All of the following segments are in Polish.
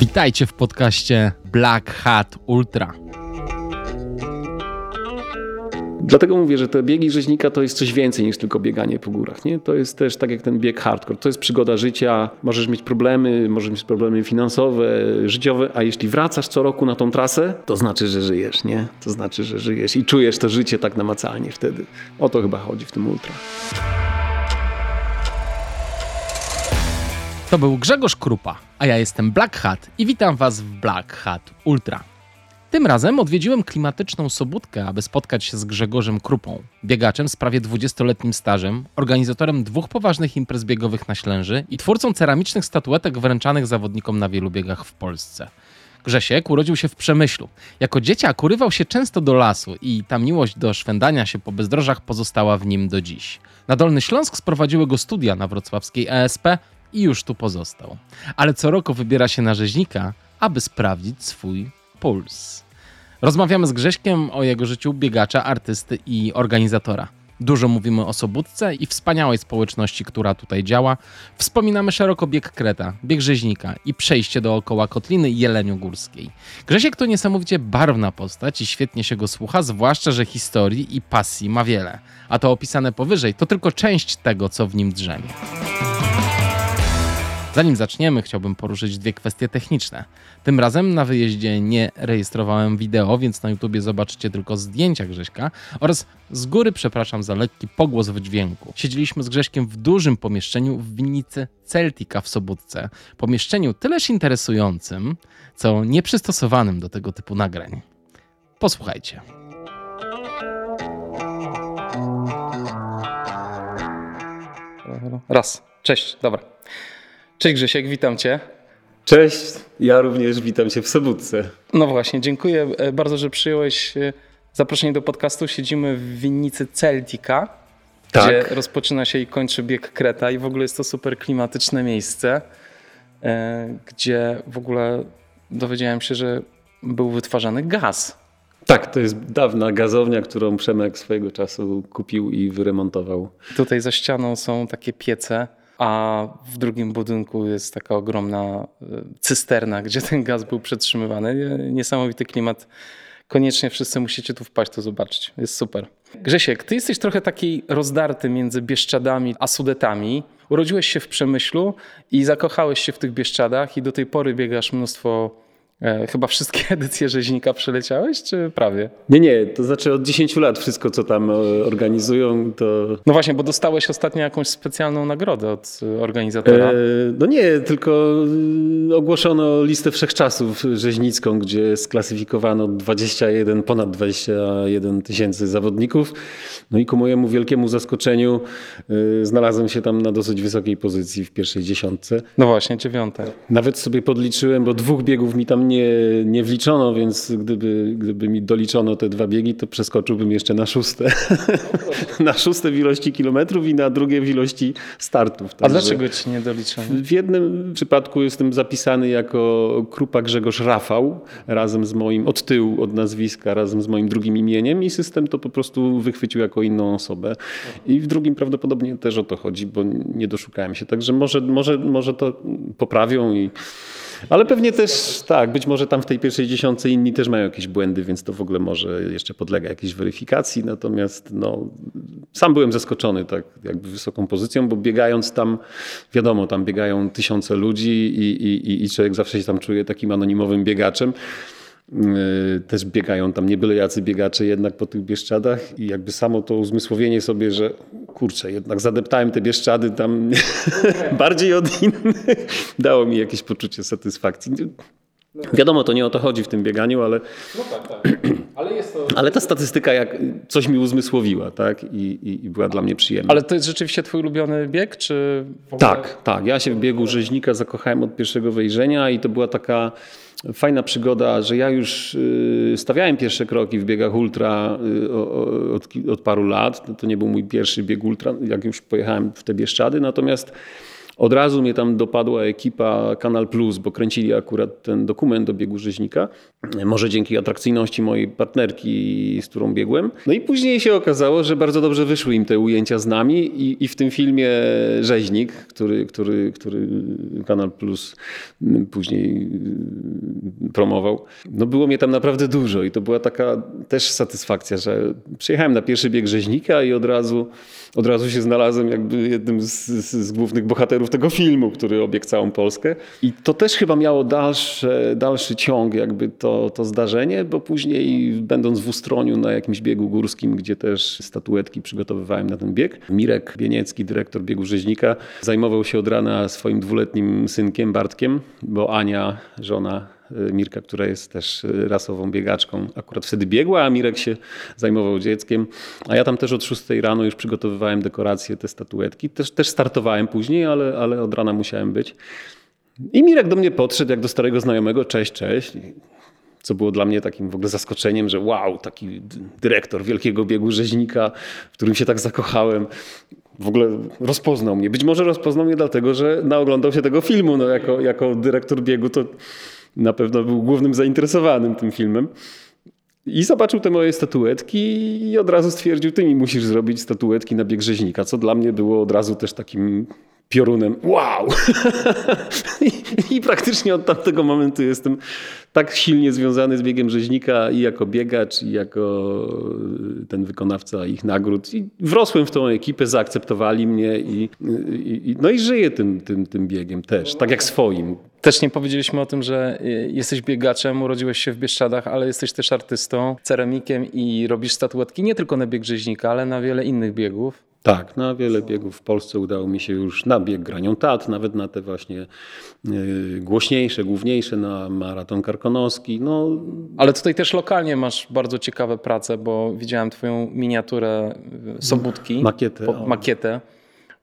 Witajcie w podcaście Black Hat Ultra. Dlatego mówię, że te biegi rzeźnika to jest coś więcej niż tylko bieganie po górach. Nie? To jest też tak jak ten bieg hardcore. To jest przygoda życia. Możesz mieć problemy, możesz mieć problemy finansowe, życiowe, a jeśli wracasz co roku na tą trasę, to znaczy, że żyjesz, nie? To znaczy, że żyjesz i czujesz to życie tak namacalnie wtedy. O to chyba chodzi w tym ultra. To był Grzegorz Krupa, a ja jestem Black Hat i witam Was w Black Hat Ultra. Tym razem odwiedziłem klimatyczną Sobótkę, aby spotkać się z Grzegorzem Krupą, biegaczem z prawie 20-letnim stażem, organizatorem dwóch poważnych imprez biegowych na Ślęży i twórcą ceramicznych statuetek wręczanych zawodnikom na wielu biegach w Polsce. Grzesiek urodził się w Przemyślu. Jako dzieciak urywał się często do lasu i ta miłość do szwendania się po bezdrożach pozostała w nim do dziś. Na Dolny Śląsk sprowadziły go studia na wrocławskiej ESP i już tu pozostał. Ale co roku wybiera się na rzeźnika, aby sprawdzić swój puls. Rozmawiamy z Grześkiem o jego życiu biegacza, artysty i organizatora. Dużo mówimy o Sobótce i wspaniałej społeczności, która tutaj działa. Wspominamy szeroko bieg Kreta, bieg Rzeźnika i przejście dookoła Kotliny Jeleniogórskiej. Grzesiek to niesamowicie barwna postać i świetnie się go słucha, zwłaszcza, że historii i pasji ma wiele. A to opisane powyżej to tylko część tego, co w nim drzemie. Zanim zaczniemy, chciałbym poruszyć dwie kwestie techniczne. Tym razem na wyjeździe nie rejestrowałem wideo, więc na YouTubie zobaczycie tylko zdjęcia Grześka oraz z góry przepraszam za lekki pogłos w dźwięku. Siedzieliśmy z Grześkiem w dużym pomieszczeniu w winnicy Celtica w Sobótce. Pomieszczeniu tyleż interesującym, co nieprzystosowanym do tego typu nagrań. Posłuchajcie. Raz. Cześć, dobra. Cześć Grzesiek, witam Cię. Cześć, ja również witam Cię w Sobótce. No właśnie, dziękuję e, bardzo, że przyjąłeś e, zaproszenie do podcastu. Siedzimy w winnicy Celtica, tak. gdzie rozpoczyna się i kończy bieg Kreta i w ogóle jest to super klimatyczne miejsce, e, gdzie w ogóle dowiedziałem się, że był wytwarzany gaz. Tak, to jest dawna gazownia, którą Przemek swojego czasu kupił i wyremontował. Tutaj za ścianą są takie piece a w drugim budynku jest taka ogromna e, cysterna, gdzie ten gaz był przetrzymywany. Niesamowity klimat. Koniecznie wszyscy musicie tu wpaść, to zobaczyć. Jest super. Grzesiek, ty jesteś trochę taki rozdarty między Bieszczadami a Sudetami. Urodziłeś się w Przemyślu i zakochałeś się w tych Bieszczadach i do tej pory biegasz mnóstwo E, chyba wszystkie edycje rzeźnika przeleciałeś, czy prawie? Nie, nie, to znaczy od 10 lat wszystko, co tam e, organizują, to... No właśnie, bo dostałeś ostatnio jakąś specjalną nagrodę od e, organizatora. E, no nie, tylko ogłoszono listę wszechczasów rzeźnicką, gdzie sklasyfikowano 21, ponad 21 tysięcy zawodników. No i ku mojemu wielkiemu zaskoczeniu y, znalazłem się tam na dosyć wysokiej pozycji w pierwszej dziesiątce. No właśnie, dziewiąte. Nawet sobie podliczyłem, bo dwóch biegów mi tam nie, nie wliczono, więc gdyby, gdyby mi doliczono te dwa biegi, to przeskoczyłbym jeszcze na szóste. na szóste w ilości kilometrów i na drugie w ilości startów. A dlaczego ci nie doliczono? W jednym przypadku jestem zapisany jako Krupa Grzegorz Rafał, razem z moim, od tyłu, od nazwiska, razem z moim drugim imieniem i system to po prostu wychwycił jako inną osobę. I w drugim prawdopodobnie też o to chodzi, bo nie doszukałem się. Także może, może, może to poprawią i ale pewnie też tak, być może tam w tej pierwszej dziesiątce inni też mają jakieś błędy, więc to w ogóle może jeszcze podlega jakiejś weryfikacji. Natomiast no, sam byłem zaskoczony tak jakby wysoką pozycją, bo biegając tam, wiadomo, tam biegają tysiące ludzi i, i, i człowiek zawsze się tam czuje takim anonimowym biegaczem. Y, też biegają tam nie byle jacy biegacze jednak po tych Bieszczadach i jakby samo to uzmysłowienie sobie, że kurczę, jednak zadeptałem te Bieszczady tam bardziej od innych, dało mi jakieś poczucie satysfakcji. Wiadomo, to nie o to chodzi w tym bieganiu, ale, no tak, tak. ale, to... ale ta statystyka jak coś mi uzmysłowiła tak? I, i, i była dla mnie przyjemna. Ale to jest rzeczywiście twój ulubiony bieg? Czy ogóle... Tak, tak. Ja się w biegu rzeźnika zakochałem od pierwszego wejrzenia i to była taka fajna przygoda, że ja już y, stawiałem pierwsze kroki w biegach ultra y, od, od paru lat. To nie był mój pierwszy bieg ultra, jak już pojechałem w te Bieszczady. Natomiast Od razu mnie tam dopadła ekipa Kanal Plus, bo kręcili akurat ten dokument o biegu rzeźnika. Może dzięki atrakcyjności mojej partnerki, z którą biegłem. No i później się okazało, że bardzo dobrze wyszły im te ujęcia z nami i, i w tym filmie Rzeźnik, który, który, który Kanal Plus później promował, no było mnie tam naprawdę dużo i to była taka też satysfakcja, że przyjechałem na pierwszy bieg Rzeźnika i od razu, od razu się znalazłem jakby jednym z, z, z głównych bohaterów tego filmu, który obiegł całą Polskę. I to też chyba miało dalsze, dalszy ciąg jakby to, to zdarzenie, bo później będąc w Ustroniu na jakimś biegu górskim, gdzie też statuetki przygotowywałem na ten bieg, Mirek Bieniecki, dyrektor biegu Rzeźnika, zajmował się od rana swoim dwuletnim synkiem Bartkiem, bo Ania, żona Mirka, która jest też y, rasową biegaczką, akurat wtedy biegła, a Mirek się zajmował dzieckiem. A ja tam też od 6 rano już przygotowywałem dekoracje, te statuetki. Też, też startowałem później, ale, ale od rana musiałem być. I Mirek do mnie podszedł jak do starego znajomego, cześć, cześć. Co było dla mnie takim w ogóle zaskoczeniem, że wow, taki dyrektor wielkiego biegu rzeźnika, w którym się tak zakochałem w ogóle rozpoznał mnie. Być może rozpoznał mnie dlatego, że naoglądał się tego filmu. No, jako, jako dyrektor biegu to na pewno był głównym zainteresowanym tym filmem. I zobaczył te moje statuetki i od razu stwierdził, ty mi musisz zrobić statuetki na bieg rzeźnika, co dla mnie było od razu też takim piorunem. Wow! I, I, praktycznie od tamtego momentu jestem tak silnie związany z biegiem rzeźnika i jako biegacz, i jako ten wykonawca ich nagród. I wrosłem w tą ekipę, zaakceptowali mnie i, i no i żyję tym, tym, tym biegiem też, tak jak swoim. Też nie powiedzieliśmy o tym, że y, jesteś biegaczem, urodziłeś się w Bieszczadach, ale jesteś też artystą, ceramikiem i robisz statuetki nie tylko na bieg rzeźnika, ale na wiele innych biegów. Tak, na wiele biegów w Polsce udało mi się już na bieg granią tat, nawet na te właśnie yy, głośniejsze, główniejsze, na maraton karkonoski. No. Ale tutaj też lokalnie masz bardzo ciekawe prace, bo widziałem twoją miniaturę y, Sobótki. Makietę. Po, makietę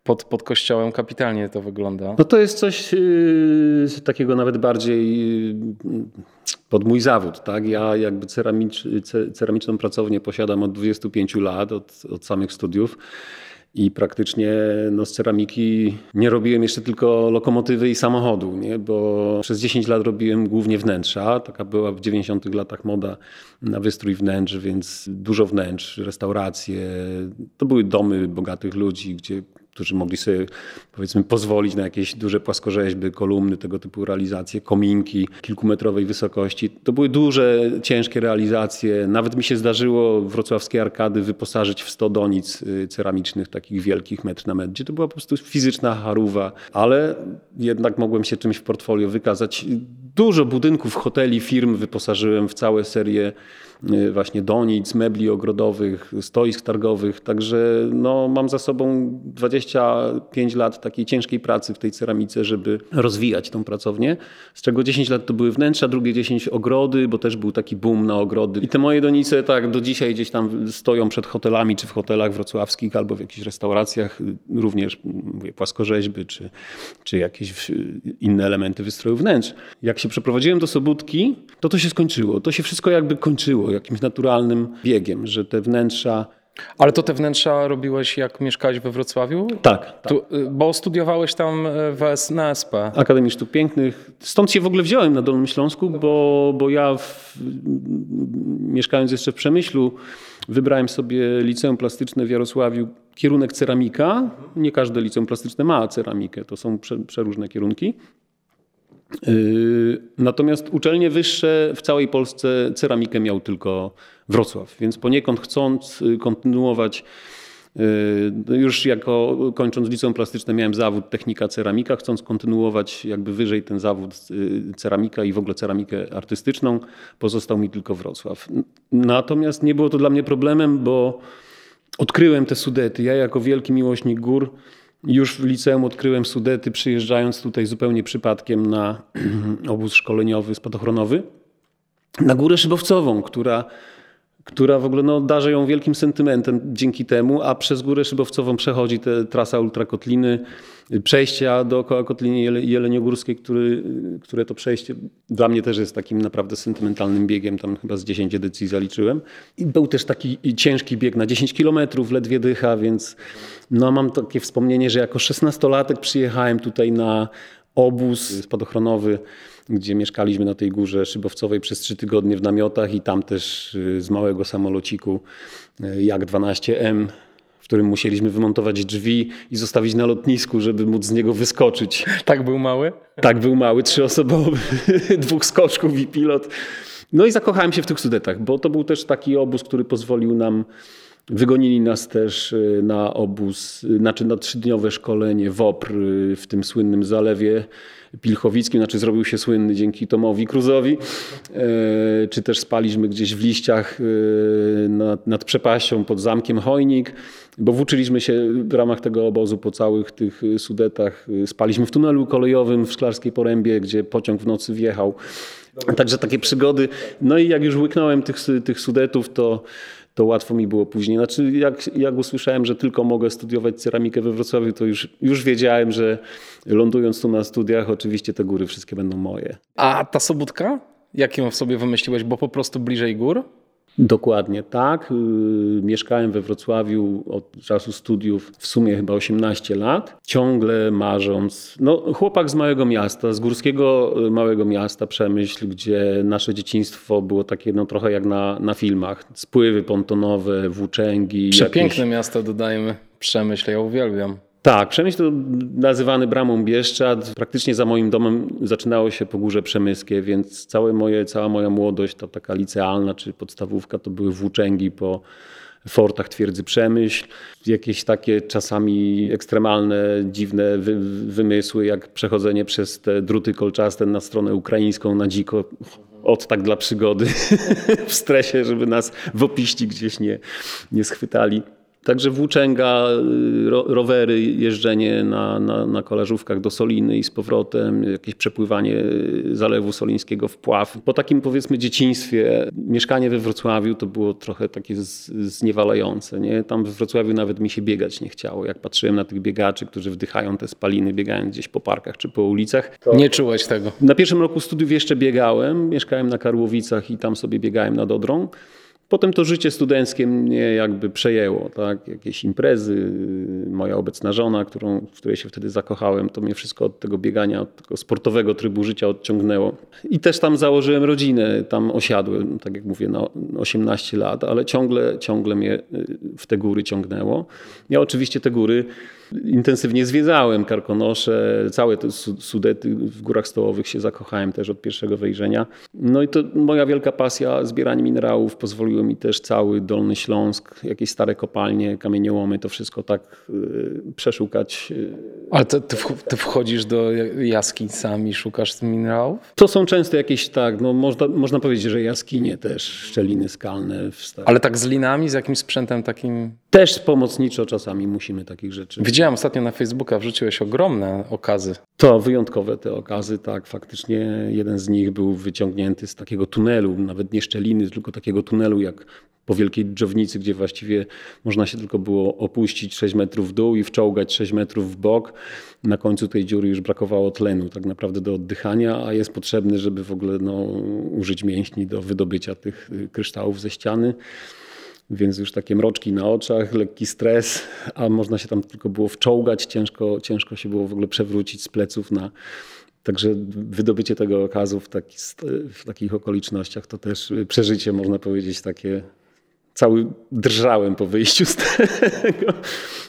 pod, pod kościołem kapitalnie to wygląda. No to jest coś yy, takiego nawet bardziej yy, pod mój zawód. Tak? Ja jakby ceramicz, ceramiczną pracownię posiadam od 25 lat, od, od samych studiów. I praktycznie no, z ceramiki nie robiłem jeszcze tylko lokomotywy i samochodu, nie? bo przez 10 lat robiłem głównie wnętrza. Taka była w 90 latach moda na wystrój wnętrz, więc dużo wnętrz, restauracje. To były domy bogatych ludzi, gdzie którzy mogli sobie powiedzmy pozwolić na jakieś duże płaskorzeźby, kolumny, tego typu realizacje, kominki kilkumetrowej wysokości. To były duże, ciężkie realizacje. Nawet mi się zdarzyło wrocławskie arkady wyposażyć w 100 donic y, ceramicznych, takich wielkich, metr na metr, gdzie to była po prostu fizyczna haruwa, ale jednak mogłem się czymś w portfolio wykazać. Dużo budynków, hoteli, firm wyposażyłem w całe serie właśnie donic, mebli ogrodowych, stoisk targowych. Także no, mam za sobą 25 lat takiej ciężkiej pracy w tej ceramice, żeby rozwijać tą pracownię. Z czego 10 lat to były wnętrza, drugie 10 ogrody, bo też był taki boom na ogrody. I te moje donice tak do dzisiaj gdzieś tam stoją przed hotelami, czy w hotelach wrocławskich, albo w jakichś restauracjach, również mówię, płaskorzeźby, czy, czy jakieś inne elementy wystroju wnętrz. Jak się przeprowadziłem do Sobótki, to to się skończyło. To się wszystko jakby kończyło jakimś naturalnym biegiem, że te wnętrza ale to te wnętrza robiłeś jak mieszkałeś we Wrocławiu? Tak. tak. Tu, y, bo studiowałeś tam y, w, na SP. Akademii Sztuk Pięknych. Stąd się w ogóle wziąłem na Dolnym Śląsku, bo, bo ja w, mieszkając jeszcze w Przemyślu wybrałem sobie liceum plastyczne w Jarosławiu, kierunek ceramika. Nie każde liceum plastyczne ma ceramikę, to są prze, przeróżne kierunki. Yy, natomiast uczelnie wyższe w całej Polsce ceramikę miał tylko Wrocław, więc poniekąd chcąc y, kontynuować, yy, już jako kończąc liceum plastyczne miałem zawód technika ceramika, chcąc kontynuować jakby wyżej ten zawód y, ceramika i w ogóle ceramikę artystyczną, pozostał mi tylko Wrocław. Natomiast nie było to dla mnie problemem, bo odkryłem te Sudety. Ja jako wielki miłośnik gór już w liceum odkryłem Sudety, przyjeżdżając tutaj zupełnie przypadkiem na obóz szkoleniowy, spadochronowy, na Górę Szybowcową, która, która w ogóle no, darzę ją wielkim sentymentem dzięki temu, a przez Górę Szybowcową przechodzi ta trasa Ultrakotliny, przejścia dookoła Kotliny Jeleniogórskiej, który, które to przejście dla mnie też jest takim naprawdę sentymentalnym biegiem, tam chyba z 10 edycji zaliczyłem. I był też taki ciężki bieg na 10 kilometrów, ledwie dycha, więc no, mam takie wspomnienie, że jako 16-latek przyjechałem tutaj na obóz spadochronowy, gdzie mieszkaliśmy na tej górze szybowcowej przez trzy tygodnie w namiotach i tam też y, z małego samolociku y, jak 12M w którym musieliśmy wymontować drzwi i zostawić na lotnisku, żeby móc z niego wyskoczyć. Tak był mały? Tak był mały, trzyosobowy, dwóch skoczków i pilot. No i zakochałem się w tych Sudetach, bo to był też taki obóz, który pozwolił nam Wygonili nas też y, na obóz, y, znaczy na trzydniowe szkolenie WOPR y, w tym słynnym zalewie Pilchowickim, znaczy zrobił się słynny dzięki Tomowi Cruzowi, e, czy też spaliśmy gdzieś w liściach nad, nad przepaścią pod zamkiem Chojnik, bo włóczyliśmy się w ramach tego obozu po całych tych Sudetach. Spaliśmy w tunelu kolejowym w Szklarskiej Porębie, gdzie pociąg w nocy wjechał. Także takie przygody. No i jak już łyknąłem tych, tych Sudetów, to to łatwo mi było później. Znaczy, jak, jak usłyszałem, że tylko mogę studiować ceramikę we Wrocławiu, to już, już wiedziałem, że lądując tu na studiach, oczywiście te góry wszystkie będą moje. A ta Sobótka? Jak ją w sobie wymyśliłeś? Bo po prostu bliżej gór? Dokładnie tak. Y, mieszkałem we Wrocławiu od czasu studiów w sumie chyba 18 lat, ciągle marząc. No, chłopak z małego miasta, z górskiego y, małego miasta Przemyśl, gdzie nasze dzieciństwo było takie no, trochę jak na, na filmach. Spływy pontonowe, włóczęgi. Przepiękne jakieś... miasto, dodajmy. Przemyśl, ja uwielbiam. Tak, Przemyśl to nazywany bramą Bieszczad. Praktycznie za moim domem zaczynało się po Górze Przemyskie, więc całe moje, cała moja młodość, to taka licealna czy podstawówka, to były włóczęgi po fortach twierdzy Przemyśl. Jakieś takie czasami ekstremalne, dziwne wy, wymysły, jak przechodzenie przez te druty kolczaste na stronę ukraińską na dziko. Od tak dla przygody w stresie, żeby nas w opiści gdzieś nie, nie schwytali. Także włóczęga, y, ro, rowery, jeżdżenie na, na, na kolażówkach do Soliny i z powrotem, jakieś przepływanie Zalewu Solińskiego w pław. Po takim powiedzmy dzieciństwie mieszkanie we Wrocławiu to było trochę takie zniewalające. Nie? Tam we Wrocławiu nawet mi się biegać nie chciało. Jak patrzyłem na tych biegaczy, którzy wdychają te spaliny, biegają gdzieś po parkach czy po ulicach. To... Nie czułeś tego? Na pierwszym roku studiów jeszcze biegałem. Mieszkałem na Karłowicach i tam sobie biegałem nad Odrą. Potem to życie studenckie mnie jakby przejęło, tak? Jakieś imprezy, moja obecna żona, którą, w której się wtedy zakochałem, to mnie wszystko od tego biegania, od tego sportowego trybu życia odciągnęło. I też tam założyłem rodzinę, tam osiadłem, tak jak mówię, na 18 lat, ale ciągle, ciągle mnie w te góry ciągnęło. Ja oczywiście te góry intensywnie zwiedzałem Karkonosze, całe te Sudety w Górach Stołowych się zakochałem też od pierwszego wejrzenia. No i to moja wielka pasja zbieranie minerałów pozwoliło mi też cały Dolny Śląsk, jakieś stare kopalnie, kamieniołomy, to wszystko tak y, przeszukać. Y, Ale to, ty, ty wchodzisz do jaskiń sami, szukasz minerałów? To są często jakieś tak, no można, można powiedzieć, że jaskinie też, szczeliny skalne. Ale tak z linami, z jakimś sprzętem takim? Też pomocniczo czasami musimy takich rzeczy. Widziałem ostatnio na Facebooka, wrzuciłeś ogromne okazy. To wyjątkowe te okazy, tak. Faktycznie jeden z nich był wyciągnięty z takiego tunelu, nawet nie szczeliny, tylko takiego tunelu jak po wielkiej dżownicy, gdzie właściwie można się tylko było opuścić 6 metrów w dół i wczołgać 6 metrów w bok. Na końcu tej dziury już brakowało tlenu tak naprawdę do oddychania, a jest potrzebny, żeby w ogóle no, użyć mięśni do wydobycia tych kryształów ze ściany więc już takie mroczki na oczach, lekki stres, a można się tam tylko było wczołgać, ciężko, ciężko się było w ogóle przewrócić z pleców na... Także wydobycie tego okazu w, taki, w takich okolicznościach to też przeżycie, można powiedzieć, takie cały drżałem po wyjściu z tego.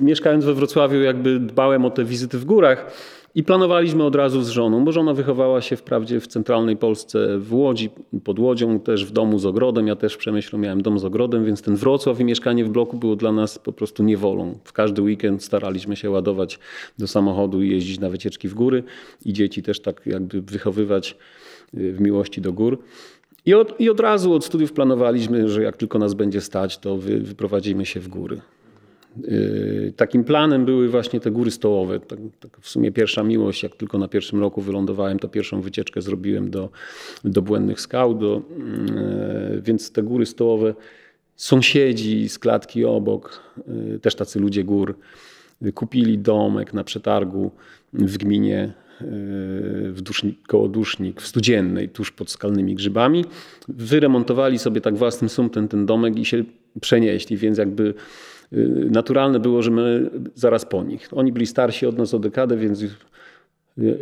Mieszkając we Wrocławiu, jakby dbałem o te wizyty w górach i planowaliśmy od razu z żoną, bo żona wychowała się wprawdzie w centralnej Polsce w Łodzi, pod Łodzią, też w domu z ogrodem. Ja też w Przemyślu miałem dom z ogrodem, więc ten Wrocław i mieszkanie w bloku było dla nas po prostu niewolą. W każdy weekend staraliśmy się ładować do samochodu i jeździć na wycieczki w góry i dzieci też tak jakby wychowywać y, w miłości do gór. I od, I od razu od studiów planowaliśmy, że jak tylko nas będzie stać, to wy, wyprowadzimy się w góry. Yy, takim planem były właśnie te góry stołowe. Tak, tak w sumie pierwsza miłość, jak tylko na pierwszym roku wylądowałem, to pierwszą wycieczkę zrobiłem do, do Błędnych Skał, do, yy, więc te góry stołowe sąsiedzi z klatki obok, y, też tacy ludzie gór, kupili domek na przetargu w gminie w Dusznik, koło Dusznik, w Studziennej, tuż pod Skalnymi Grzybami. Wyremontowali sobie tak własnym sumtem ten domek i się przenieśli, więc jakby y, naturalne było, że my zaraz po nich. Oni byli starsi od nas o dekadę, więc y,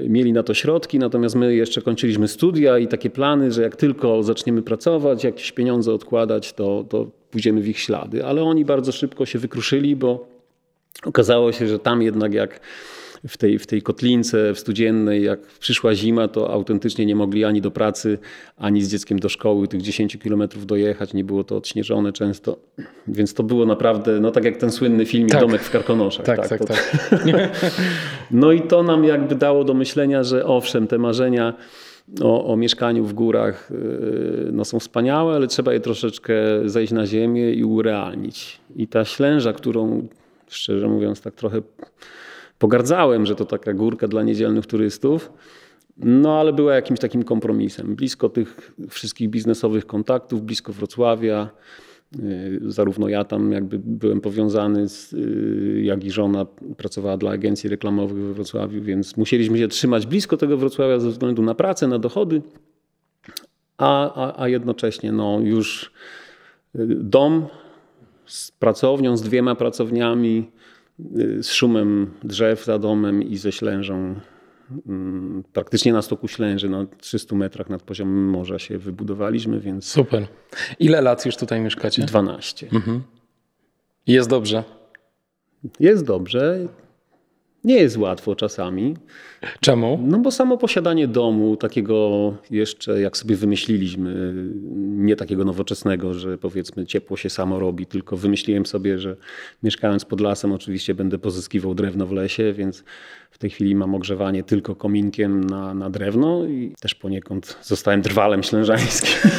mieli na to środki, natomiast my jeszcze kończyliśmy studia i takie plany, że jak tylko zaczniemy pracować, jakieś pieniądze odkładać, to, to pójdziemy w ich ślady. Ale oni bardzo szybko się wykruszyli, bo okazało się, że tam jednak jak w tej, w tej kotlince w studziennej, jak przyszła zima, to autentycznie nie mogli ani do pracy, ani z dzieckiem do szkoły tych 10 kilometrów dojechać. Nie było to odśnieżone często. Więc to było naprawdę, no tak jak ten słynny film tak. Domek w Karkonoszach. Tak, tak, tak. tak. no i to nam jakby dało do myślenia, że owszem, te marzenia o, o, mieszkaniu w górach y, no, są wspaniałe, ale trzeba je troszeczkę zejść na ziemię i urealnić. I ta ślęża, którą szczerze mówiąc tak trochę pogardzałem, że to taka górka dla niedzielnych turystów. No ale była jakimś takim kompromisem. Blisko tych wszystkich biznesowych kontaktów, blisko Wrocławia. Y, zarówno ja tam jakby byłem powiązany, z, y, jak i żona pracowała dla agencji reklamowych we Wrocławiu, więc musieliśmy się trzymać blisko tego Wrocławia ze względu na pracę, na dochody, a, a, a jednocześnie no, już y, dom z pracownią, z dwiema pracowniami, z szumem drzew za domem i ze ślężą mm, praktycznie na stoku ślęży, na 300 metrach nad poziomem morza się wybudowaliśmy, więc... Super. Ile lat już tutaj mieszkacie? 12. Mhm. Jest dobrze? Jest dobrze. Nie jest łatwo czasami. Czemu? No bo samo posiadanie domu, takiego jeszcze jak sobie wymyśliliśmy, nie takiego nowoczesnego, że powiedzmy ciepło się samo robi, tylko wymyśliłem sobie, że mieszkając pod lasem oczywiście będę pozyskiwał drewno w lesie, więc w tej chwili mam ogrzewanie tylko kominkiem na, na drewno i też poniekąd zostałem drwalem ślężańskim.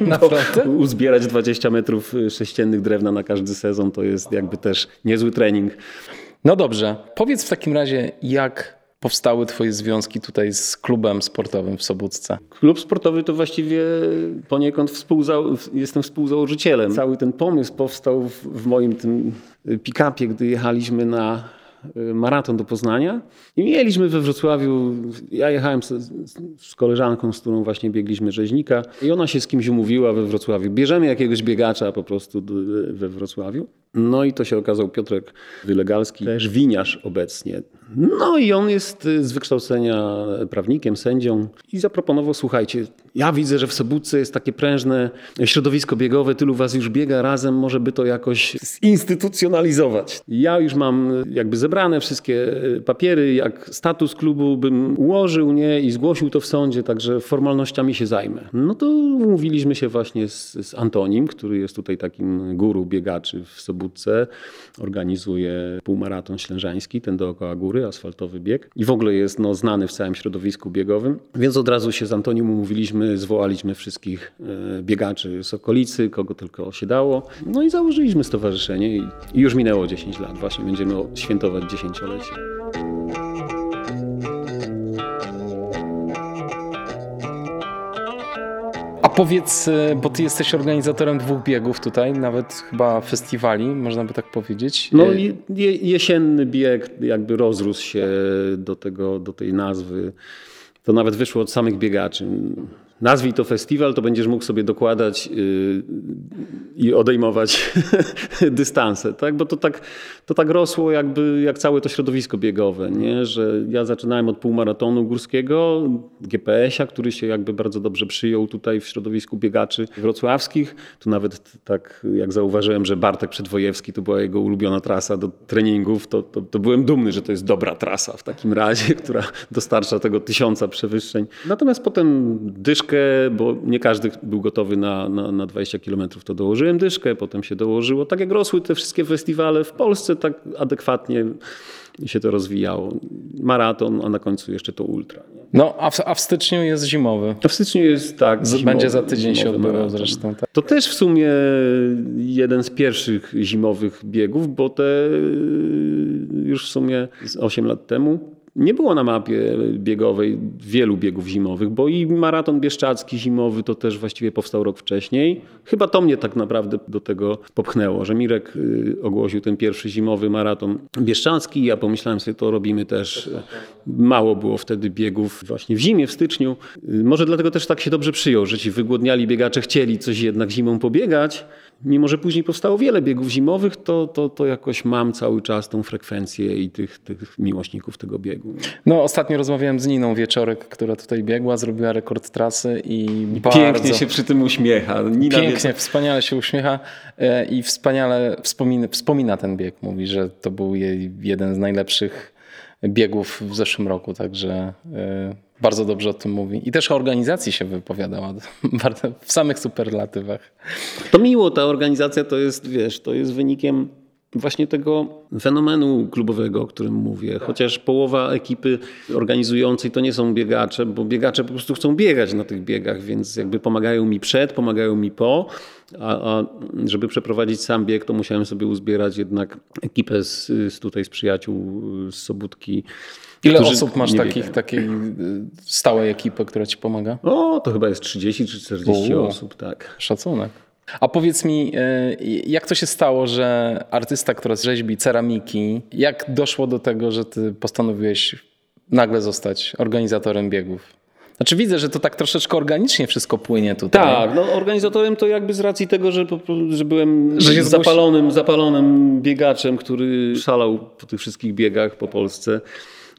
Naprawdę? Uzbierać 20 metrów sześciennych drewna na każdy sezon to jest jakby też niezły trening. No dobrze, powiedz w takim razie, jak powstały Twoje związki tutaj z klubem sportowym w Sobótce? Klub sportowy to właściwie poniekąd współza jestem współzałożycielem. Cały ten pomysł powstał w, w moim tym pick-upie, gdy jechaliśmy na maraton do Poznania. I mieliśmy we Wrocławiu, ja jechałem z, z, koleżanką, z którą właśnie biegliśmy rzeźnika i ona się z kimś umówiła we Wrocławiu. Bierzemy jakiegoś biegacza po prostu we Wrocławiu. No i to się okazał Piotrek Wylegalski, też winiarz obecnie. No i on jest z wykształcenia prawnikiem, sędzią i zaproponował, słuchajcie, ja widzę, że w Sobótce jest takie prężne środowisko biegowe, tylu was już biega razem, może by to jakoś zinstytucjonalizować. Ja już mam jakby zebrane wszystkie papiery, jak status klubu bym ułożył nie, i zgłosił to w sądzie, także formalnościami się zajmę. No to umówiliśmy się właśnie z, z Antonim, który jest tutaj takim guru biegaczy w Sobótce. Organizuje półmaraton ślężański, ten dookoła góry, asfaltowy bieg i w ogóle jest no, znany w całym środowisku biegowym. Więc od razu się z Antonim umówiliśmy my zwołaliśmy wszystkich e, biegaczy z okolicy, kogo tylko się dało. No i założyliśmy stowarzyszenie i już minęło 10 lat. Właśnie będziemy świętować dziesięciolecie. A powiedz, e, bo ty jesteś organizatorem dwóch biegów tutaj, nawet chyba festiwali, można by tak powiedzieć. No e, je, jesienny bieg jakby rozrósł się do, tego, do tej nazwy. To nawet wyszło od samych biegaczy nazwij to festiwal, to będziesz mógł sobie dokładać yy, i odejmować dystanse, tak? Bo to tak, to tak rosło jakby jak całe to środowisko biegowe, nie? Że ja zaczynałem od półmaratonu górskiego, GPS-a, który się jakby bardzo dobrze przyjął tutaj w środowisku biegaczy wrocławskich. Tu nawet tak jak zauważyłem, że Bartek Przedwojewski to była jego ulubiona trasa do treningów, to, to, to byłem dumny, że to jest dobra trasa w takim razie, która dostarcza tego tysiąca przewyższeń. Natomiast potem dyszka dyszkę, bo nie każdy był gotowy na, na, na 20 km, to dołożyłem dyszkę, potem się dołożyło. Tak jak rosły te wszystkie festiwale w Polsce, tak adekwatnie się to rozwijało. Maraton, a na końcu jeszcze to ultra. Nie? No, a w, a w, styczniu jest zimowy. A w styczniu jest tak. Zimowy, Będzie za tydzień się odbywał zresztą. Tak. To też w sumie jeden z pierwszych zimowych biegów, bo te już w sumie 8 lat temu nie było na mapie biegowej wielu biegów zimowych, bo i maraton bieszczacki zimowy to też właściwie powstał rok wcześniej. Chyba to mnie tak naprawdę do tego popchnęło, że Mirek y, ogłosił ten pierwszy zimowy maraton bieszczacki. Ja pomyślałem sobie, to robimy też. Mało było wtedy biegów właśnie w zimie, w styczniu. Y, może dlatego też tak się dobrze przyjął, że ci wygłodniali biegacze chcieli coś jednak zimą pobiegać mimo że później powstało wiele biegów zimowych, to, to, to jakoś mam cały czas tą frekwencję i tych, tych miłośników tego biegu. No ostatnio rozmawiałem z Niną Wieczorek, która tutaj biegła, zrobiła rekord trasy i, pięknie bardzo... się przy tym uśmiecha. Nina pięknie, wspaniale się uśmiecha e, i wspaniale wspomina, wspomina ten bieg. Mówi, że to był jej jeden z najlepszych biegów w zeszłym roku, także e, bardzo dobrze o tym mówi. I też o organizacji się wypowiadała w samych superlatywach. To miło, ta organizacja to jest, wiesz, to jest wynikiem właśnie tego fenomenu klubowego, o którym mówię. Chociaż połowa ekipy organizującej to nie są biegacze, bo biegacze po prostu chcą biegać na tych biegach, więc jakby pomagają mi przed, pomagają mi po. A, a żeby przeprowadzić sam bieg, to musiałem sobie uzbierać jednak ekipę z, z tutaj z przyjaciół z Sobótki Ile osób masz takich, takiej y, stałej ekipy, która ci pomaga? O, to chyba jest 30 czy 40 U, osób, tak. Szacunek. A powiedz mi, y, jak to się stało, że artysta, który rzeźbi ceramiki, jak doszło do tego, że ty postanowiłeś nagle zostać organizatorem biegów? Znaczy widzę, że to tak troszeczkę organicznie wszystko płynie tutaj. Tak, no organizatorem to jakby z racji tego, że, że byłem że zapalonym, zapalonym biegaczem, który szalał po tych wszystkich biegach po Polsce.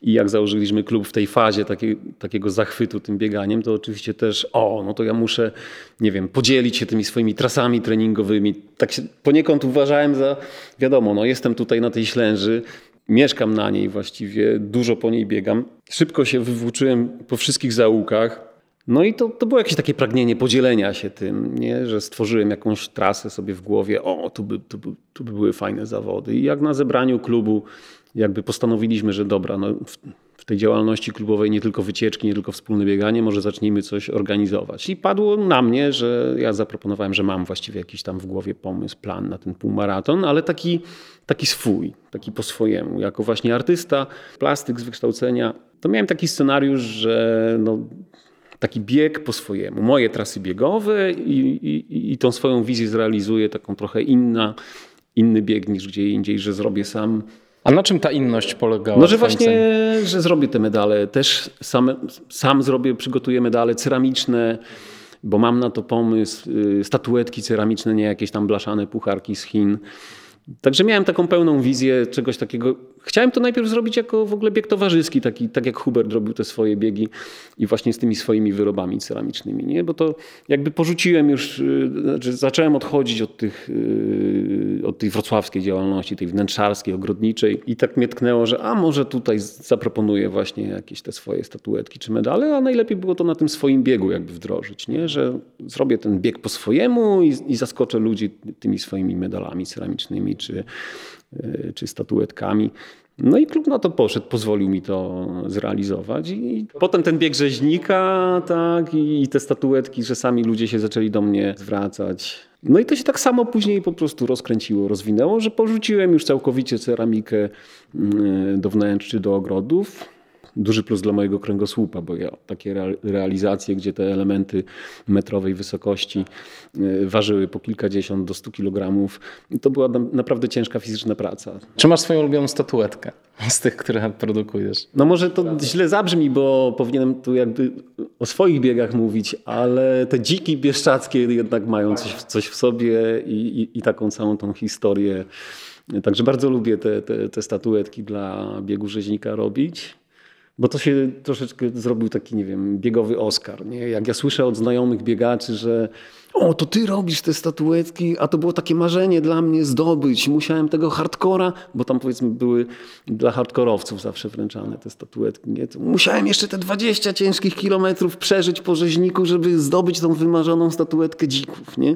I jak założyliśmy klub w tej fazie taki, takiego zachwytu tym bieganiem, to oczywiście też, o, no to ja muszę, nie wiem, podzielić się tymi swoimi trasami treningowymi. Tak się poniekąd uważałem za, wiadomo, no jestem tutaj na tej ślęży, mieszkam na niej właściwie, dużo po niej biegam. Szybko się wywłóczyłem po wszystkich zaułkach. No i to, to było jakieś takie pragnienie podzielenia się tym, nie? że stworzyłem jakąś trasę sobie w głowie, o, tu by, tu, by, tu by były fajne zawody. I jak na zebraniu klubu jakby postanowiliśmy, że dobra, no w, w, tej działalności klubowej nie tylko wycieczki, nie tylko wspólne bieganie, może zacznijmy coś organizować. I padło na mnie, że ja zaproponowałem, że mam właściwie jakiś tam w głowie pomysł, plan na ten półmaraton, ale taki, taki swój, taki po swojemu. Jako właśnie artysta, plastyk z wykształcenia, to miałem taki scenariusz, że no, taki bieg po swojemu, moje trasy biegowe i, i, i tą swoją wizję zrealizuję, taką trochę inna, inny bieg niż gdzie indziej, że zrobię sam a na czym ta inność polegała? No, że właśnie, że zrobię te medale. Też sam, sam zrobię, przygotuję medale ceramiczne, bo mam na to pomysł. Y, statuetki ceramiczne, nie jakieś tam blaszane pucharki z Chin. Także miałem taką pełną wizję czegoś takiego. Chciałem to najpierw zrobić jako w ogóle bieg towarzyski, taki, tak jak Hubert robił te swoje biegi i właśnie z tymi swoimi wyrobami ceramicznymi, nie? Bo to jakby porzuciłem już, y, znaczy zacząłem odchodzić od tych, y, od tej wrocławskiej działalności, tej wnętrzarskiej, ogrodniczej i tak mnie tknęło, że a może tutaj zaproponuję właśnie jakieś te swoje statuetki czy medale, a najlepiej było to na tym swoim biegu jakby wdrożyć, nie? Że zrobię ten bieg po swojemu i, i zaskoczę ludzi tymi swoimi medalami ceramicznymi czy, czy statuetkami. No i klub na to poszedł, pozwolił mi to zrealizować. I potem ten bieg rzeźnika, tak, i te statuetki, że sami ludzie się zaczęli do mnie zwracać. No i to się tak samo później po prostu rozkręciło, rozwinęło, że porzuciłem już całkowicie ceramikę mm, do wnętrz czy do ogrodów duży plus dla mojego kręgosłupa, bo ja takie realizacje, gdzie te elementy metrowej wysokości y, ważyły po kilkadziesiąt do stu kilogramów, to była naprawdę ciężka fizyczna praca. Czy masz swoją ulubioną statuetkę z tych, które produkujesz? No może to źle zabrzmi, bo powinienem tu jakby o swoich biegach mówić, ale te dziki bieszczackie jednak mają coś, coś w sobie i, i, i taką całą tą historię. Także bardzo lubię te, te, te statuetki dla biegu rzeźnika robić. Bo to się troszeczkę zrobił taki, nie wiem, biegowy Oscar. Nie? Jak ja słyszę od znajomych biegaczy, że o, to ty robisz te statuetki, a to było takie marzenie dla mnie zdobyć. Musiałem tego hardcora, bo tam powiedzmy były dla hardkorowców zawsze wręczane te statuetki. Nie? Musiałem jeszcze te 20 ciężkich kilometrów przeżyć po rzeźniku, żeby zdobyć tą wymarzoną statuetkę dzików. Nie?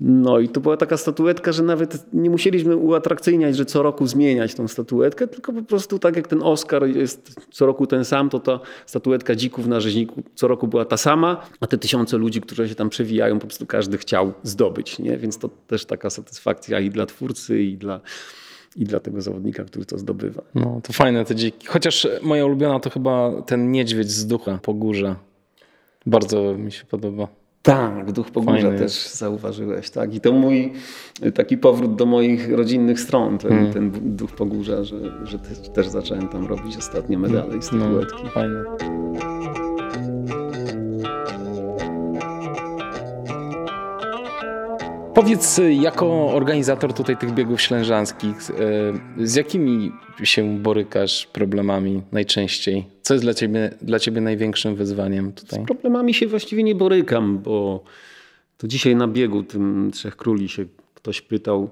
No i to była taka statuetka, że nawet nie musieliśmy uatrakcyjniać, że co roku zmieniać tą statuetkę, tylko po prostu tak jak ten Oscar jest co roku ten sam, to ta statuetka dzików na rzeźniku co roku była ta sama, a te tysiące ludzi, którzy się tam przewijają, po prostu każdy chciał zdobyć. Nie? Więc to też taka satysfakcja i dla twórcy, i dla, i dla tego zawodnika, który to zdobywa. No to fajne te dziki. Chociaż moja ulubiona to chyba ten niedźwiedź z ducha po górze. Bardzo mi się podoba. Tak, duch pogórza też zauważyłeś. Tak? I to mój taki powrót do moich rodzinnych stron, ten, hmm. ten duch pogórza, że, że też, też, zacząłem tam robić ostatnio medale i statuetki. No, fajne. Powiedz, jako organizator tutaj tych biegów ślężanskich, e, z jakimi się borykasz problemami najczęściej? Co jest dla ciebie, dla ciebie największym wyzwaniem tutaj? Z problemami się właściwie nie borykam, bo to dzisiaj na biegu tym Trzech Króli się ktoś pytał,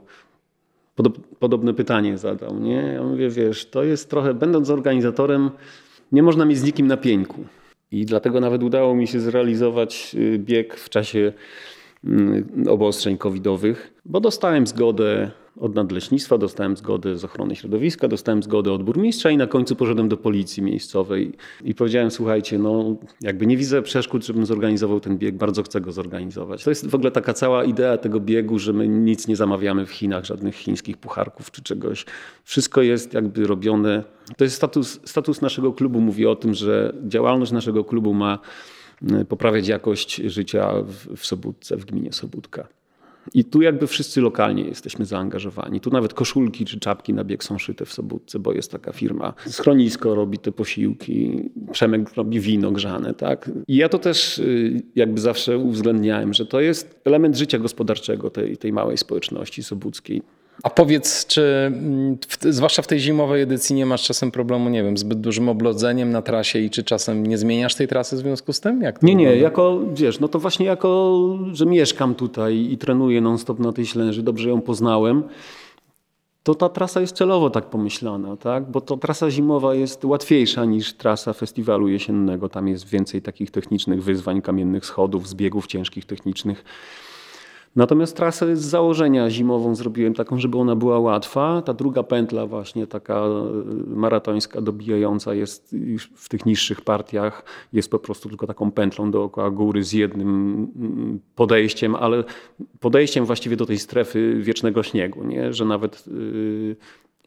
podobne pytanie zadał. Nie? Ja mówię, wiesz, to jest trochę, będąc organizatorem, nie można mieć z nikim na pieńku. I dlatego nawet udało mi się zrealizować y, bieg w czasie obostrzeń covidowych, bo dostałem zgodę od nadleśnictwa, dostałem zgodę z ochrony środowiska, dostałem zgodę od burmistrza i na końcu poszedłem do policji miejscowej i powiedziałem, słuchajcie, no jakby nie widzę przeszkód, żebym zorganizował ten bieg, bardzo chcę go zorganizować. To jest w ogóle taka cała idea tego biegu, że my nic nie zamawiamy w Chinach, żadnych chińskich pucharków czy czegoś. Wszystko jest jakby robione. To jest status, status naszego klubu, mówi o tym, że działalność naszego klubu ma poprawiać jakość życia w, Sobótce, w gminie Sobótka. I tu jakby wszyscy lokalnie jesteśmy zaangażowani. Tu nawet koszulki czy czapki na bieg są szyte w Sobótce, bo jest taka firma. Schronisko robi te posiłki, Przemek robi wino grzane. Tak? I ja to też y, jakby zawsze uwzględniałem, że to jest element życia gospodarczego tej, tej małej społeczności sobóckiej. A powiedz, czy mm, w, zwłaszcza w tej zimowej edycji nie masz czasem problemu, nie wiem, zbyt dużym oblodzeniem na trasie i czy czasem nie zmieniasz tej trasy w związku z tym? Jak nie, nie, jako, wiesz, no to właśnie jako, że mieszkam tutaj i trenuję non-stop na tej ślęży, dobrze ją poznałem, to ta trasa jest celowo tak pomyślana, tak? bo to trasa zimowa jest łatwiejsza niż trasa festiwalu jesiennego. Tam jest więcej takich technicznych wyzwań, kamiennych schodów, zbiegów ciężkich technicznych. Natomiast trasę z założenia zimową zrobiłem taką, żeby ona była łatwa. Ta druga pętla właśnie taka e, maratońska, dobijająca jest w tych niższych partiach, jest po prostu tylko taką pętlą dookoła góry z jednym mm, podejściem, ale podejściem właściwie do tej strefy wiecznego śniegu, nie? że nawet yy,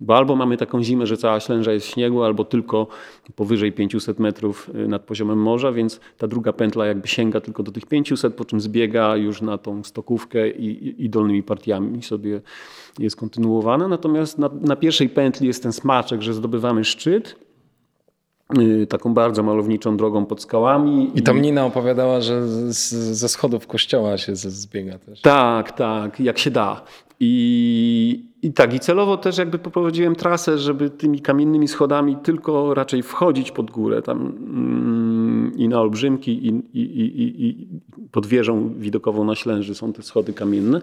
bo albo mamy taką zimę, że cała ślęża jest w śniegu, albo tylko powyżej 500 metrów y, nad poziomem morza, więc ta druga pętla jakby sięga tylko do tych 500, po czym zbiega już na tą stokówkę i, i dolnymi partiami sobie jest kontynuowana. Natomiast na, na pierwszej pętli jest ten smaczek, że zdobywamy szczyt, y, taką bardzo malowniczą drogą pod skałami. I tam Nina opowiadała, że z, ze schodów kościoła się zbiega też. Tak, tak, jak się da. I, I tak, i celowo też jakby poprowadziłem trasę, żeby tymi kamiennymi schodami tylko raczej wchodzić pod górę tam mm, i na Olbrzymki i, i, i, i pod wieżą widokową na Ślęży są te schody kamienne.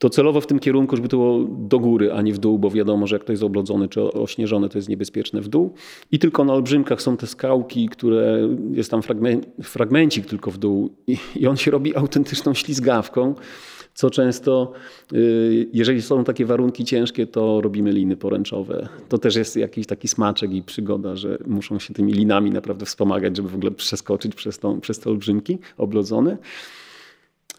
To celowo w tym kierunku, żeby to było do góry, a nie w dół, bo wiadomo, że jak to jest oblodzone czy ośnieżone, to jest niebezpieczne w dół. I tylko na Olbrzymkach są te skałki, które jest tam fragmen fragmencik tylko w dół i, i on się robi autentyczną ślizgawką co często, y, jeżeli są takie warunki ciężkie, to robimy liny poręczowe. To też jest jakiś taki smaczek i przygoda, że muszą się tymi linami naprawdę wspomagać, żeby w ogóle przeskoczyć przez, tą, przez te olbrzymki oblodzone.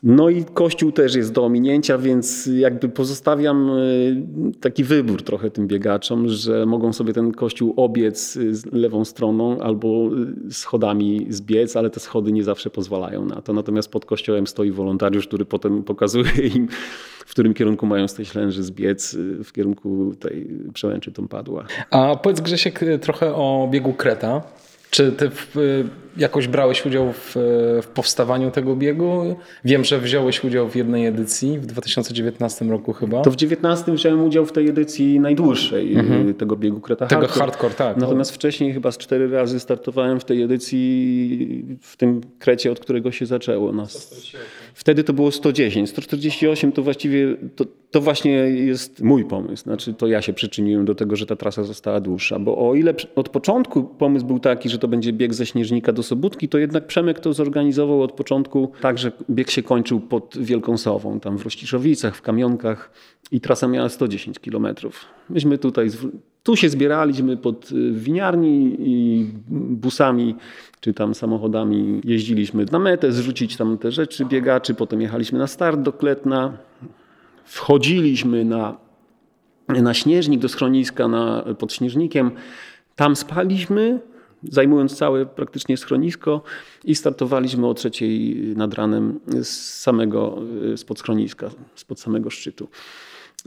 No i kościół też jest do ominięcia, więc jakby pozostawiam y, taki wybór trochę tym biegaczom, że mogą sobie ten kościół obiec lewą stroną albo y, schodami zbiec, ale te schody nie zawsze pozwalają na to. Natomiast pod kościołem stoi wolontariusz, który potem pokazuje im, w którym kierunku mają z tej ślęży zbiec, w kierunku tej przełęczy Tompadła. A powiedz Grzesiek trochę o biegu Kreta. Czy ty jakoś brałeś udział w, w, powstawaniu tego biegu? Wiem, że wziąłeś udział w jednej edycji w 2019 roku chyba. To w 2019 wziąłem udział w tej edycji najdłuższej mhm. tego biegu Kreta Tego hardcore, hardcore tak. Natomiast no. wcześniej chyba z cztery razy startowałem w tej edycji w tym Krecie, od którego się zaczęło. Nas. Wtedy to było 110. 148 to właściwie to, to właśnie jest mój pomysł. Znaczy to ja się przyczyniłem do tego, że ta trasa została dłuższa. Bo o ile od początku pomysł był taki, że to będzie bieg ze Śnieżnika do Sobótki, to jednak Przemek to zorganizował od początku tak, że bieg się kończył pod Wielką Sową, tam w Rościszowicach, w Kamionkach i trasa miała 110 kilometrów. Myśmy tutaj, tu się zbieraliśmy pod y, winiarni i busami czy tam samochodami jeździliśmy na metę, zrzucić tam te rzeczy biegaczy, potem jechaliśmy na start do Kletna, wchodziliśmy na na śnieżnik do schroniska na, pod śnieżnikiem. Tam spaliśmy, zajmując całe praktycznie schronisko i startowaliśmy o trzeciej nad ranem z samego, spod schroniska, spod samego szczytu.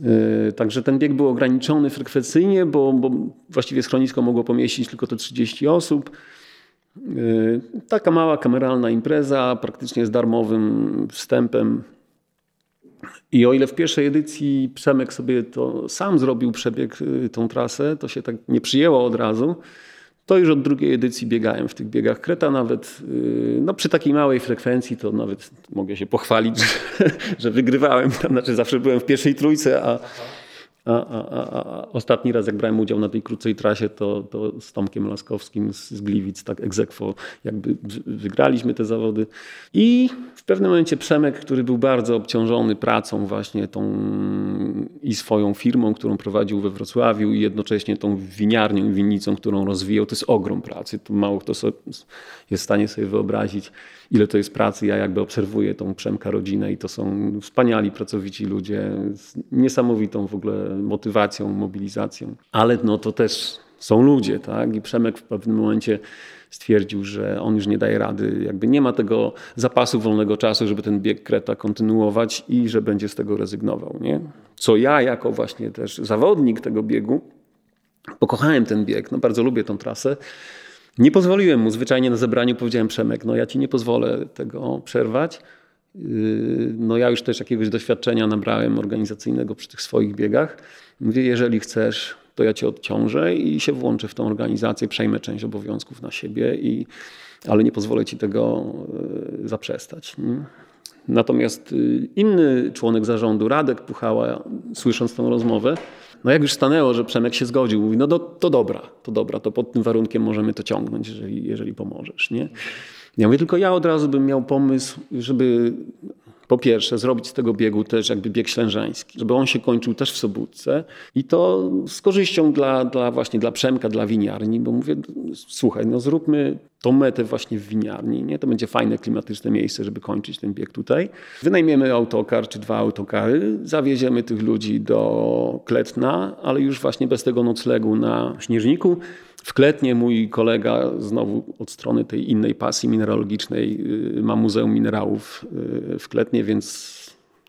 Yy, także ten bieg był ograniczony frekwencyjnie, bo, bo właściwie schronisko mogło pomieścić tylko te 30 osób. Yy, taka mała kameralna impreza, praktycznie z darmowym wstępem. I o ile w pierwszej edycji Przemek sobie to sam zrobił przebieg, tą trasę, to się tak nie przyjęło od razu to już od drugiej edycji biegałem w tych biegach Kreta nawet no przy takiej małej frekwencji to nawet mogę się pochwalić, że, że wygrywałem. Znaczy zawsze byłem w pierwszej trójce, a, a, a, a, ostatni raz, jak brałem udział na tej krótkiej trasie, to, to z Tomkiem Laskowskim z, z Gliwic, tak egzekwo, jakby wygraliśmy te zawody. I w pewnym momencie Przemek, który był bardzo obciążony pracą właśnie tą i swoją firmą, którą prowadził we Wrocławiu i jednocześnie tą winiarnią i winnicą, którą rozwijał, to jest ogrom pracy. To mało kto jest w stanie sobie wyobrazić, ile to jest pracy. Ja jakby obserwuję tą Przemka rodzinę i to są wspaniali, pracowici ludzie z niesamowitą w ogóle motywacją, mobilizacją. Ale no to też są ludzie, tak? I Przemek w pewnym momencie stwierdził, że on już nie daje rady, jakby nie ma tego zapasu wolnego czasu, żeby ten bieg Kreta kontynuować i że będzie z tego rezygnował. Nie? Co ja jako właśnie też zawodnik tego biegu, pokochałem ten bieg, no bardzo lubię tą trasę, nie pozwoliłem mu, zwyczajnie na zebraniu powiedziałem Przemek, no ja ci nie pozwolę tego przerwać. Yy, no ja już też jakiegoś doświadczenia nabrałem organizacyjnego przy tych swoich biegach. Mówię, jeżeli chcesz, to ja cię odciążę i się włączę w tą organizację, przejmę część obowiązków na siebie, i, ale nie pozwolę ci tego yy, zaprzestać. Nie? Natomiast yy, inny członek zarządu, Radek Puchała, słysząc tą rozmowę, no jak już stanęło, że Przemek się zgodził, mówi, no to, to dobra, to dobra, to pod tym warunkiem możemy to ciągnąć, jeżeli, jeżeli pomożesz. Nie? Ja mówię, tylko ja od razu bym miał pomysł, żeby po pierwsze zrobić z tego biegu też jakby bieg ślężański, żeby on się kończył też w Sobótce i to z korzyścią dla, dla właśnie dla Przemka, dla winiarni, bo mówię, słuchaj, no zróbmy tą metę właśnie w winiarni, nie? To będzie fajne, klimatyczne miejsce, żeby kończyć ten bieg tutaj. Wynajmiemy autokar czy dwa autokary, zawieziemy tych ludzi do Kletna, ale już właśnie bez tego noclegu na Śnieżniku. W Kletnie mój kolega, znowu od strony tej innej pasji mineralogicznej, y, ma Muzeum Minerałów y, w Kletnie, więc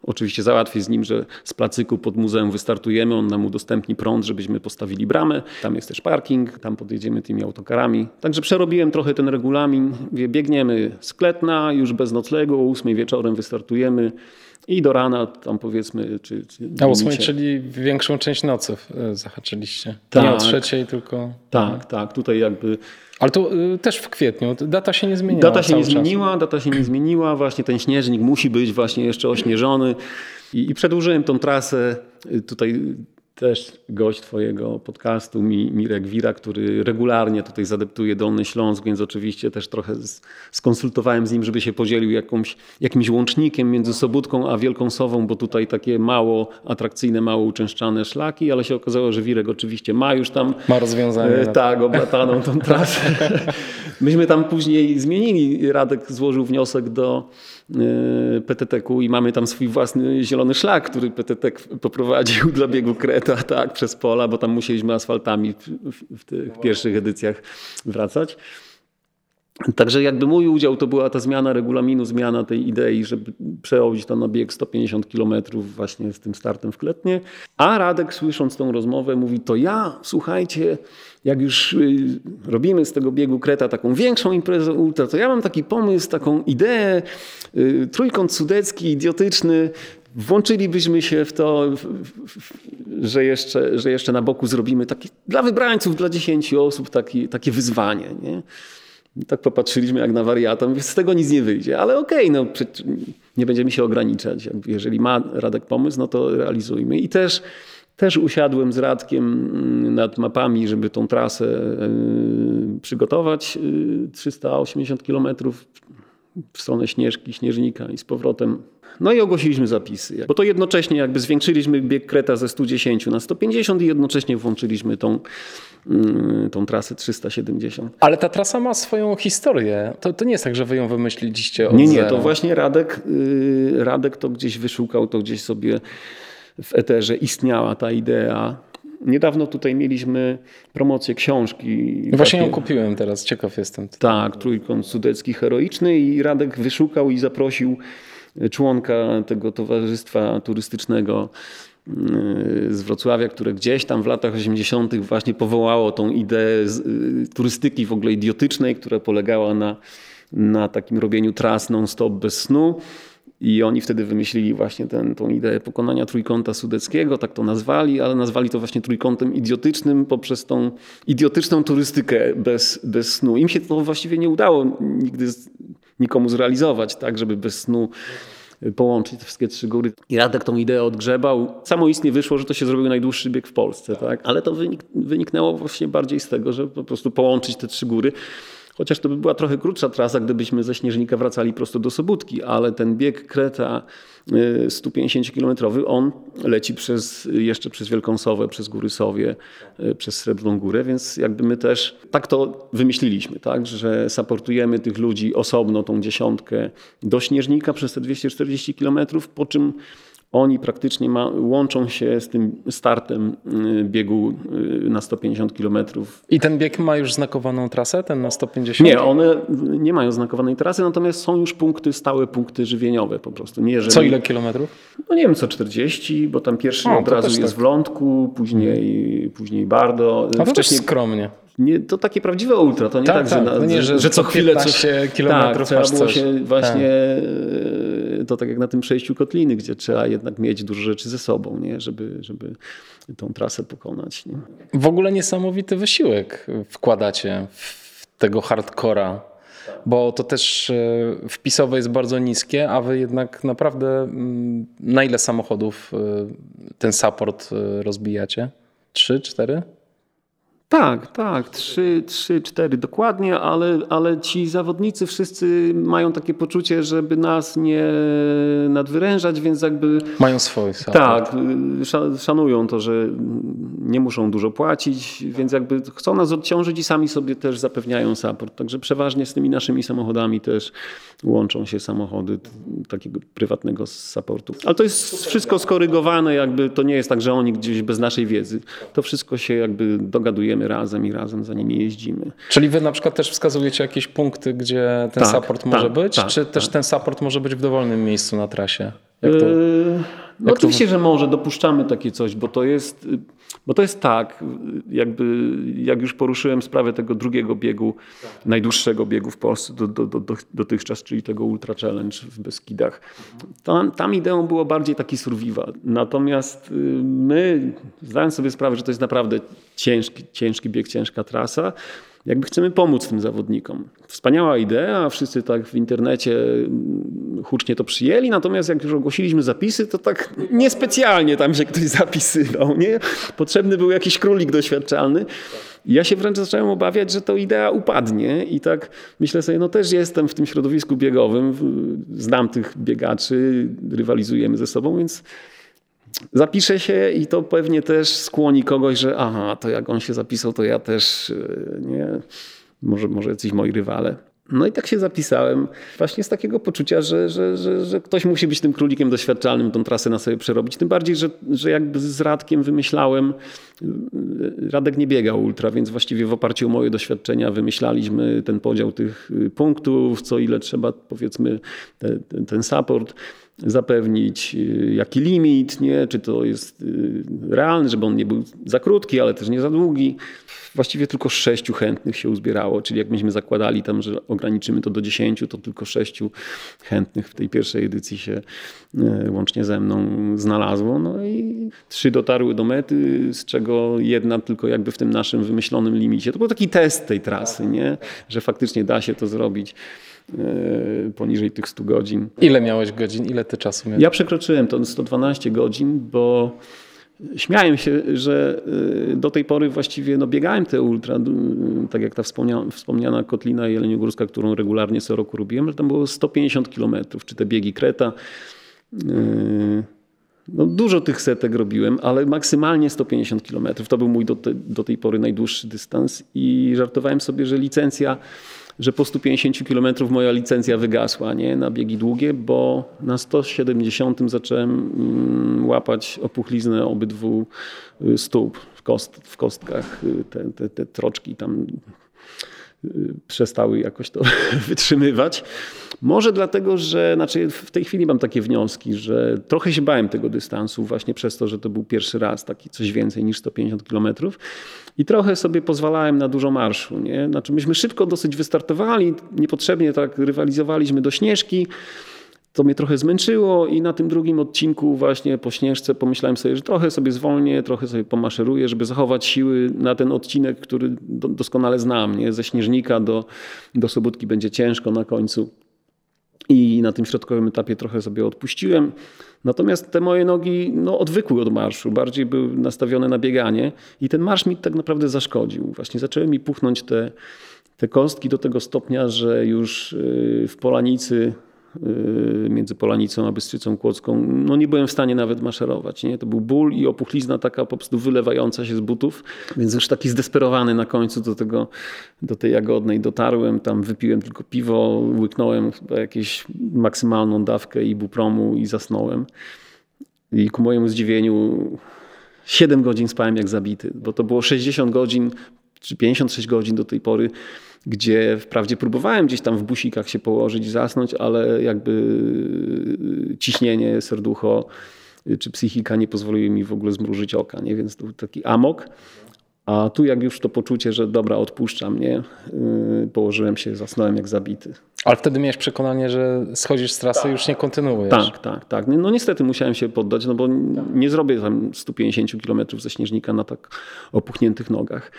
Oczywiście załatwię z nim, że z placyku pod muzeum wystartujemy, on nam udostępni prąd, żebyśmy postawili bramę. Tam jest też parking, tam podjedziemy tymi autokarami. Także przerobiłem trochę ten regulamin. Biegniemy z Kletna, już bez noclegu, o 8 wieczorem wystartujemy. I do rana tam powiedzmy, czy... czy A ósmej, czyli większą część nocy e, zahaczyliście. Tak. Nie o trzeciej, tylko... Tak, tak. Tutaj jakby... Ale to y, też w kwietniu. Data się nie zmieniła. Data się nie zmieniła, data się nie zmieniła. Właśnie ten śnieżnik musi być właśnie jeszcze ośnieżony. I, i przedłużyłem tą trasę. Y, tutaj też gość Twojego podcastu, Mirek Wira, który regularnie tutaj zadeptuje Dolny Śląsk, więc oczywiście też trochę skonsultowałem z nim, żeby się podzielił jakąś, jakimś łącznikiem między Sobótką a Wielką Sową, bo tutaj takie mało atrakcyjne, mało uczęszczane szlaki, ale się okazało, że Wirek oczywiście ma już tam... Ma rozwiązanie. E, tak, oblataną tą trasę. Myśmy tam później zmienili, Radek złożył wniosek do e, PTT-ku i mamy tam swój własny zielony szlak, który PTT poprowadził dla biegu Kreta, tak, przez pola, bo tam musieliśmy asfaltami w, w tych pierwszych edycjach wracać. Także jakby mój udział to była ta zmiana regulaminu, zmiana tej idei, żeby przechodzić to na bieg 150 km właśnie z tym startem w Kletnie. A Radek słysząc tą rozmowę mówi, to ja, słuchajcie, jak już y, robimy z tego biegu Kreta taką większą imprezę ultra, to ja mam taki pomysł, taką ideę, y, trójkąt sudecki, idiotyczny, włączylibyśmy się w to, że jeszcze, że jeszcze na boku zrobimy taki, dla wybrańców, dla 10 osób taki, takie wyzwanie. Nie? Tak popatrzyliśmy jak na wariata, mówię, z tego nic nie wyjdzie, ale okej, okay, no nie będziemy się ograniczać. Jeżeli ma Radek pomysł, no to realizujmy. I też, też usiadłem z Radkiem mm, nad mapami, żeby tą trasę yy, przygotować. Yy, 380 kilometrów w stronę Śnieżki, Śnieżnika i z powrotem no i ogłosiliśmy zapisy, bo to jednocześnie jakby zwiększyliśmy bieg Kreta ze 110 na 150 i jednocześnie włączyliśmy tą, mm, tą trasę 370. Ale ta trasa ma swoją historię. To, to nie jest tak, że wy ją wymyśliliście od Nie, nie, to właśnie Radek, y, Radek to gdzieś wyszukał, to gdzieś sobie w eterze istniała ta idea. Niedawno tutaj mieliśmy promocję książki. Właśnie ją kupiłem teraz, ciekaw jestem. Tak, Trójkąt Sudecki Heroiczny i Radek wyszukał i zaprosił członka tego towarzystwa turystycznego Y, z Wrocławia, które gdzieś tam w latach 80. właśnie powołało tą ideę y, turystyki w ogóle idiotycznej, która polegała na, na takim robieniu tras non-stop bez snu. I oni wtedy wymyślili właśnie tę ideę pokonania trójkąta sudeckiego, tak to nazwali, ale nazwali to właśnie trójkątem idiotycznym poprzez tą idiotyczną turystykę bez, bez snu. Im się to właściwie nie udało nigdy nikomu zrealizować, tak, żeby bez snu połączyć te wszystkie trzy góry. I Radek tą ideę odgrzebał. Samoistnie wyszło, że to się zrobił najdłuższy bieg w Polsce. Tak? Ale to wynik, wyniknęło właśnie bardziej z tego, że po prostu połączyć te trzy góry. Chociaż to by była trochę krótsza trasa, gdybyśmy ze Śnieżnika wracali prosto do Sobótki, ale ten bieg Kreta 150-kilometrowy, y, on leci przez, jeszcze przez Wielką Sowę, przez Góry Sowie, y, przez Srebrną Górę, więc jakby my też tak to wymyśliliśmy, tak, że supportujemy tych ludzi osobno, tą dziesiątkę do Śnieżnika przez te 240 kilometrów, po czym oni praktycznie ma, łączą się z tym startem y, biegu y, na 150 km. I ten bieg ma już znakowaną trasę, ten na 150? Nie, one nie mają znakowanej trasy, natomiast są już punkty, stałe punkty żywieniowe po prostu. Nie, jeżeli... Co ile kilometrów? No nie wiem, co 40, bo tam pierwszy o, od razu jest tak. w Lądku, później, później Bardo. A Wcześniej... skromnie. Nie, to takie prawdziwe ultra, to nie tak, tak, tak że, na, nie, że, że, co chwilę coś kilometrów tak, trzeba było się właśnie tak. To tak jak na tym przejściu kotliny, gdzie trzeba jednak mieć dużo rzeczy ze sobą, nie? Żeby, żeby tą trasę pokonać. Nie? W ogóle niesamowity wysiłek wkładacie w tego hardcora, bo to też e, wpisowe jest bardzo niskie, a wy jednak naprawdę mm, na ile samochodów e, ten support e, rozbijacie? Trzy, cztery? Tak, tak, trzy, trzy, cztery dokładnie, ale, ale ci zawodnicy wszyscy mają takie poczucie, żeby nas nie nadwyrężać, więc jakby... Mają swoje. Tak, szanują to, że nie muszą dużo płacić, więc jakby chcą nas odciążyć i sami sobie też zapewniają support. Także przeważnie z tymi naszymi samochodami też łączą się samochody takiego prywatnego supportu. Ale to jest wszystko skorygowane, jakby to nie jest tak, że oni gdzieś bez naszej wiedzy. To wszystko się jakby dogadujemy razem i razem za nimi jeździmy. Czyli wy na przykład też wskazujecie jakieś punkty, gdzie ten tak, support może tak, być, tak, czy też tak. ten support może być w dowolnym miejscu na trasie? To, no oczywiście, to... że może, dopuszczamy takie coś, bo to jest, bo to jest tak, jakby jak już poruszyłem sprawę tego drugiego biegu, najdłuższego biegu w Polsce do, do, do, dotychczas, czyli tego Ultra Challenge w Beskidach. Tam, tam ideą było bardziej taki survival. Natomiast y, my, zdając sobie sprawę, że to jest naprawdę ciężki, ciężki bieg, ciężka trasa, jakby chcemy pomóc tym zawodnikom. Wspaniała idea, wszyscy tak w internecie mm, hucznie to przyjęli, natomiast jak już ogłosiliśmy zapisy, to tak niespecjalnie tam się ktoś zapisywał. Nie? Potrzebny był jakiś królik doświadczalny. ja się wręcz zacząłem obawiać, że to idea upadnie i tak myślę sobie, no też jestem w tym środowisku biegowym, znam tych biegaczy, rywalizujemy ze sobą, więc zapiszę się i to pewnie też skłoni kogoś, że aha, to jak on się zapisał, to ja też, e, nie, może, może jacyś moi rywale. No i tak się zapisałem, właśnie z takiego poczucia, że, że, że, że, ktoś musi być tym królikiem doświadczalnym, tą trasę na sobie przerobić. Tym bardziej, że, że jakby z Radkiem wymyślałem, Radek nie biegał ultra, więc właściwie w oparciu o moje doświadczenia wymyślaliśmy ten podział tych punktów, co ile trzeba, powiedzmy, te, ten support zapewnić, y, jaki limit, nie? czy to jest y, realne, żeby on nie był za krótki, ale też nie za długi. Właściwie tylko sześciu chętnych się uzbierało, czyli jak myśmy zakładali tam, że ograniczymy to do dziesięciu, to tylko sześciu chętnych w tej pierwszej edycji się y, łącznie ze mną znalazło. No i trzy dotarły do mety, z czego jedna tylko jakby w tym naszym wymyślonym limicie. To był taki test tej trasy, nie? że faktycznie da się to zrobić. E, poniżej tych 100 godzin. Ile miałeś godzin? Ile ty czasu miałeś? Ja przekroczyłem to 112 godzin, bo śmiałem się, że e, do tej pory właściwie no, biegałem te ultra, tak jak ta wspomniana, wspomniana Kotlina Jeleniogórska, którą regularnie co roku robiłem, ale tam było 150 kilometrów, czy te biegi Kreta. E, No, dużo tych setek robiłem, ale maksymalnie 150 km. To był mój do, te, do tej pory najdłuższy dystans i żartowałem sobie, że licencja że po 150 km moja licencja wygasła nie? na biegi długie, bo na 170 zacząłem mm, łapać opuchliznę obydwu y, stóp w, kost, w kostkach. Y, te, te, te troczki tam przestały jakoś to wytrzymywać. Może dlatego, że znaczy w tej chwili mam takie wnioski, że trochę się bałem tego dystansu właśnie przez to, że to był pierwszy raz taki coś więcej niż 150 kilometrów i trochę sobie pozwalałem na dużo marszu. Nie? Znaczy myśmy szybko dosyć wystartowali, niepotrzebnie tak rywalizowaliśmy do Śnieżki. To mnie trochę zmęczyło i na tym drugim odcinku właśnie po Śnieżce pomyślałem sobie, że trochę sobie zwolnię, trochę sobie pomaszeruję, żeby zachować siły na ten odcinek, który doskonale znam. Nie? Ze Śnieżnika do, do Sobótki będzie ciężko na końcu i na tym środkowym etapie trochę sobie odpuściłem. Natomiast te moje nogi no, odwykły od marszu, bardziej były nastawione na bieganie i ten marsz mi tak naprawdę zaszkodził. Właśnie zaczęły mi puchnąć te, te kostki do tego stopnia, że już y, w Polanicy między Polanicą a Bystrzycą Kłodzką, no nie byłem w stanie nawet maszerować. Nie? To był ból i opuchlizna taka po prostu wylewająca się z butów, więc już taki zdesperowany na końcu do, tego, do tej Jagodnej dotarłem, tam wypiłem tylko piwo, łyknąłem jakąś maksymalną dawkę ibupromu i zasnąłem. I ku mojemu zdziwieniu 7 godzin spałem jak zabity, bo to było 60 godzin czy 56 godzin do tej pory gdzie wprawdzie próbowałem gdzieś tam w busikach się położyć zasnąć, ale jakby y, ciśnienie, serducho y, czy psychika nie pozwoliły mi w ogóle zmrużyć oka, nie? więc to był taki amok. A tu jak już to poczucie, że dobra, odpuszczam, nie? Yy, położyłem się, zasnąłem jak zabity. Ale wtedy miałeś przekonanie, że schodzisz z trasy i już nie kontynuujesz. Tak, tak, tak. No niestety musiałem się poddać, no bo nie zrobię tam 150 km ze Śnieżnika na tak opuchniętych nogach.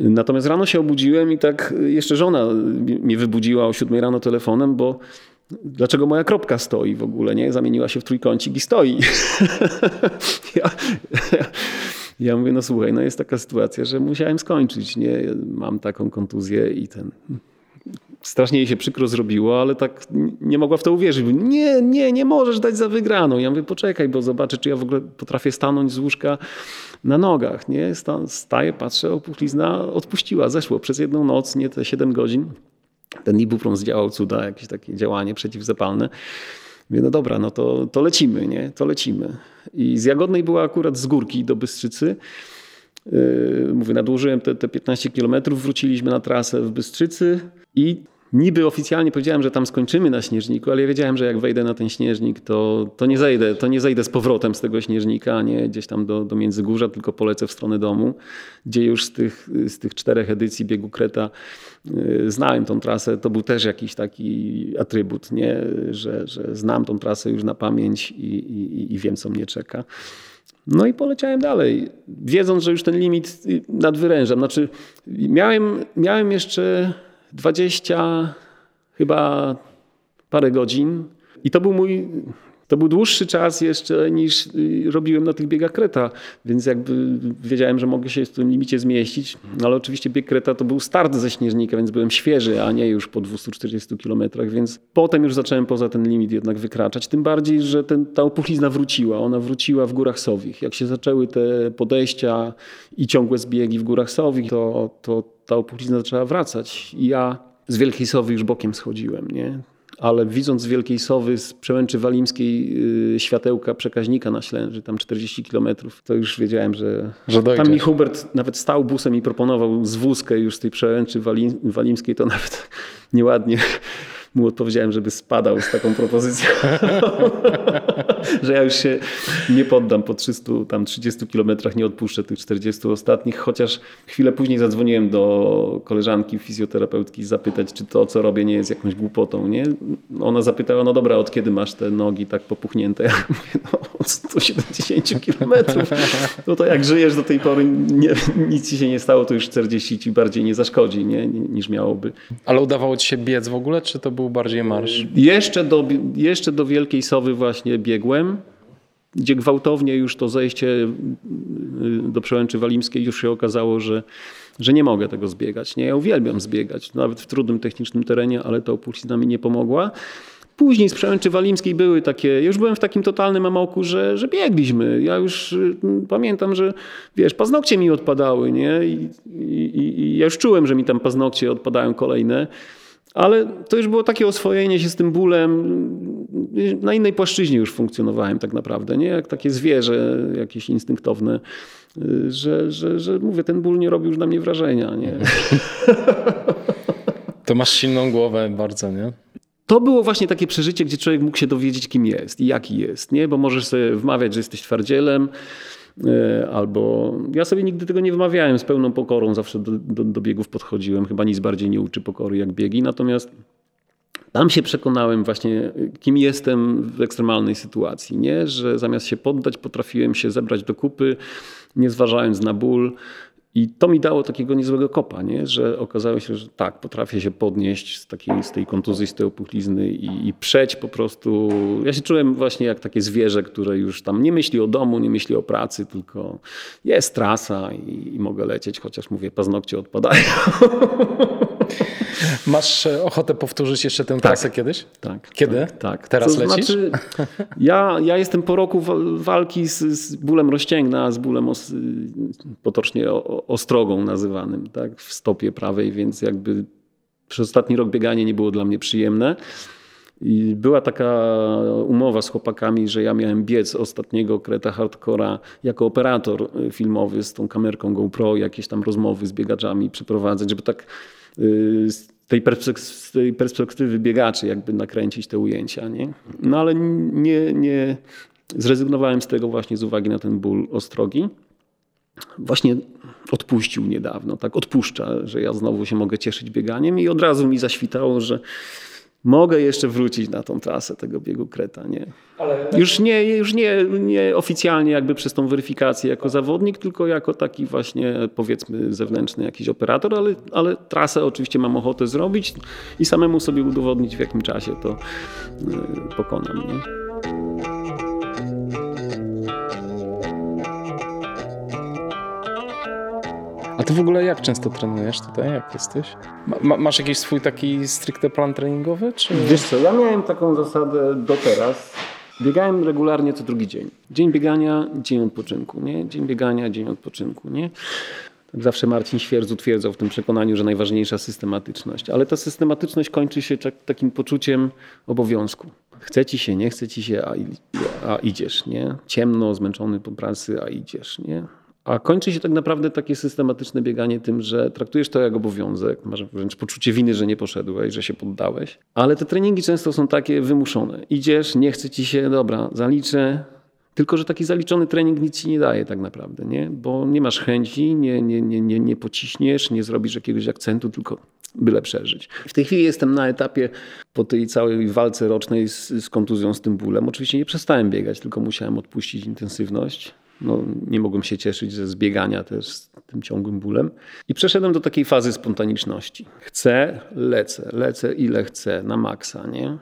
Natomiast rano się obudziłem i tak jeszcze żona mnie wybudziła o 7 rano telefonem, bo dlaczego moja kropka stoi w ogóle, nie? Zamieniła się w trójkącik i stoi. ja, ja mówię, no słuchaj, no jest taka sytuacja, że musiałem skończyć, nie? Mam taką kontuzję i ten... Strasznie jej się przykro zrobiło, ale tak nie mogła w to uwierzyć. Nie, nie, nie możesz dać za wygraną. Ja mówię, poczekaj, bo zobaczę, czy ja w ogóle potrafię stanąć z łóżka na nogach. Nie? Staję, patrzę, opuchlizna odpuściła, zeszło przez jedną noc, nie te 7 godzin. Ten ibuprom zdziałał cuda, jakieś takie działanie przeciwzapalne. Mówię, no dobra, no to, to lecimy, nie? To lecimy. I z Jagodnej była akurat z górki do Bystrzycy. Yy, mówię, nadłożyłem te, te 15 kilometrów, wróciliśmy na trasę w Bystrzycy i Niby oficjalnie powiedziałem, że tam skończymy na śnieżniku, ale ja wiedziałem, że jak wejdę na ten śnieżnik, to, to nie zejdę, to nie zejdę z powrotem z tego śnieżnika, nie gdzieś tam do, do Międzygórza, tylko polecę w stronę domu, gdzie już z tych, z tych czterech edycji biegu Kreta yy, znałem tą trasę. To był też jakiś taki atrybut, nie? Że, że znam tą trasę już na pamięć i, i, i wiem, co mnie czeka. No i poleciałem dalej, wiedząc, że już ten limit nadwyrężam. Znaczy, miałem, miałem jeszcze 20 chyba parę godzin. I to był mój, to był dłuższy czas jeszcze niż y, robiłem na tych biegach Kreta, więc jakby wiedziałem, że mogę się w tym limicie zmieścić, no ale oczywiście bieg Kreta to był start ze Śnieżnika, więc byłem świeży, a nie już po 240 kilometrach, więc potem już zacząłem poza ten limit jednak wykraczać, tym bardziej, że ten, ta opuchlizna wróciła, ona wróciła w Górach Sowich. Jak się zaczęły te podejścia i ciągłe zbiegi w Górach Sowich, to, to ta opuchlizna zaczęła wracać. I ja z Wielkiej Sowy już bokiem schodziłem, nie? Ale widząc z Wielkiej Sowy, z przełęczy walimskiej yy, światełka przekaźnika na Ślęży, tam 40 kilometrów, to już wiedziałem, że, że tam mi Hubert nawet stał busem i proponował zwózkę już z tej przełęczy walim, walimskiej, to nawet nieładnie mu odpowiedziałem, żeby spadał z taką propozycją, że ja już się nie poddam po 300, tam 30 kilometrach, nie odpuszczę tych 40 ostatnich, chociaż chwilę później zadzwoniłem do koleżanki fizjoterapeutki zapytać, czy to, co robię, nie jest jakąś głupotą. Nie? Ona zapytała, no dobra, od kiedy masz te nogi tak popuchnięte? Ja mówię, no od 170 kilometrów. No to jak żyjesz do tej pory, nie, nic ci się nie stało, to już 40 ci bardziej nie zaszkodzi nie? niż miałoby. Ale udawało ci się biec w ogóle, czy to był bardziej marsz? Jeszcze do, jeszcze do Wielkiej Sowy właśnie biegłem, gdzie gwałtownie już to zejście y, do przełęczy walimskiej już się okazało, że, że nie mogę tego zbiegać. Nie, ja uwielbiam zbiegać, nawet w trudnym technicznym terenie, ale ta opuścizna mi nie pomogła. Później z Przełęczy Walimskiej były takie, ja już byłem w takim totalnym amoku, że, że biegliśmy. Ja już y, pamiętam, że wiesz, paznokcie mi odpadały, nie? I, i, i ja już czułem, że mi tam paznokcie odpadają kolejne. Ale to już było takie oswojenie się z tym bólem. Na innej płaszczyźnie już funkcjonowałem tak naprawdę, nie? Jak takie zwierzę jakieś instynktowne, y, że, że, że mówię, ten ból nie robi już na mnie wrażenia, nie? To masz silną głowę bardzo, nie? to było właśnie takie przeżycie, gdzie człowiek mógł się dowiedzieć, kim jest i jaki jest, nie? Bo możesz sobie wmawiać, że jesteś twardzielem, e, albo ja sobie nigdy tego nie wymawiałem z pełną pokorą, zawsze do, do, do biegów podchodziłem. Chyba nic bardziej nie uczy pokory jak biegi, natomiast tam się przekonałem właśnie, kim jestem w ekstremalnej sytuacji, nie? że zamiast się poddać, potrafiłem się zebrać do kupy, nie zważając na ból, i to mi dało takiego niezłego kopa, nie? że okazało się, że tak, potrafię się podnieść z, takiej, z tej kontuzji, z tej opuchlizny i, i przeć po prostu. Ja się czułem właśnie jak takie zwierzę, które już tam nie myśli o domu, nie myśli o pracy, tylko jest trasa i, i mogę lecieć, chociaż mówię, paznokcie odpadają. Masz e, ochotę powtórzyć jeszcze tę tak, trasę kiedyś? Tak. Kiedy? Tak. tak. Teraz to lecisz? Znaczy, ja, ja jestem po roku walki z, z bólem rozcięgna, z bólem os, potocznie ostrogą nazywanym tak, w stopie prawej, więc jakby przez ostatni rok bieganie nie było dla mnie przyjemne. I była taka umowa z chłopakami, że ja miałem biec ostatniego Kreta Hardcora jako operator filmowy z tą kamerką GoPro, jakieś tam rozmowy z biegaczami przeprowadzać, żeby tak tej, z tej perspektywy biegaczy jakby nakręcić te ujęcia. Nie? No ale nie, nie zrezygnowałem z tego właśnie z uwagi na ten ból ostrogi. Właśnie odpuścił niedawno, tak odpuszcza, że ja znowu się mogę cieszyć bieganiem i od razu mi zaświtało, że mogę jeszcze wrócić na tą trasę tego biegu Kreta. Nie. Ale... Już, nie, już nie, nie oficjalnie jakby przez tą weryfikację jako zawodnik, tylko jako taki właśnie powiedzmy zewnętrzny jakiś operator, ale, ale trasę oczywiście mam ochotę zrobić i samemu sobie udowodnić w jakim czasie to y, pokonam. Nie? A ty w ogóle jak często trenujesz tutaj, jak jesteś? Ma, masz jakiś swój taki stricte plan treningowy? Czy... Wiesz co, ja miałem taką zasadę do teraz. Biegałem regularnie co drugi dzień. Dzień biegania, dzień odpoczynku, nie? Dzień biegania, dzień odpoczynku, nie? Tak zawsze Marcin Świerz utwierdzał w tym przekonaniu, że najważniejsza systematyczność. Ale ta systematyczność kończy się takim poczuciem obowiązku. Chce ci się, nie chce ci się, a, a idziesz, nie? Ciemno, zmęczony po pracy, a idziesz, nie? A kończy się tak naprawdę takie systematyczne bieganie tym, że traktujesz to jak obowiązek, masz wręcz poczucie winy, że nie poszedłeś, że się poddałeś. Ale te treningi często są takie wymuszone. Idziesz, nie chce ci się, dobra, zaliczę. Tylko, że taki zaliczony trening nic ci nie daje tak naprawdę, nie? bo nie masz chęci, nie, nie, nie, nie, nie pociśniesz, nie zrobisz jakiegoś akcentu, tylko byle przeżyć. W tej chwili jestem na etapie po tej całej walce rocznej z, z kontuzją, z tym bólem. Oczywiście nie przestałem biegać, tylko musiałem odpuścić intensywność no, nie mogłem się cieszyć ze zbiegania też z tym ciągłym bólem. I przeszedłem do takiej fazy spontaniczności. Chcę, lecę, lecę ile chcę, na maksa, nie?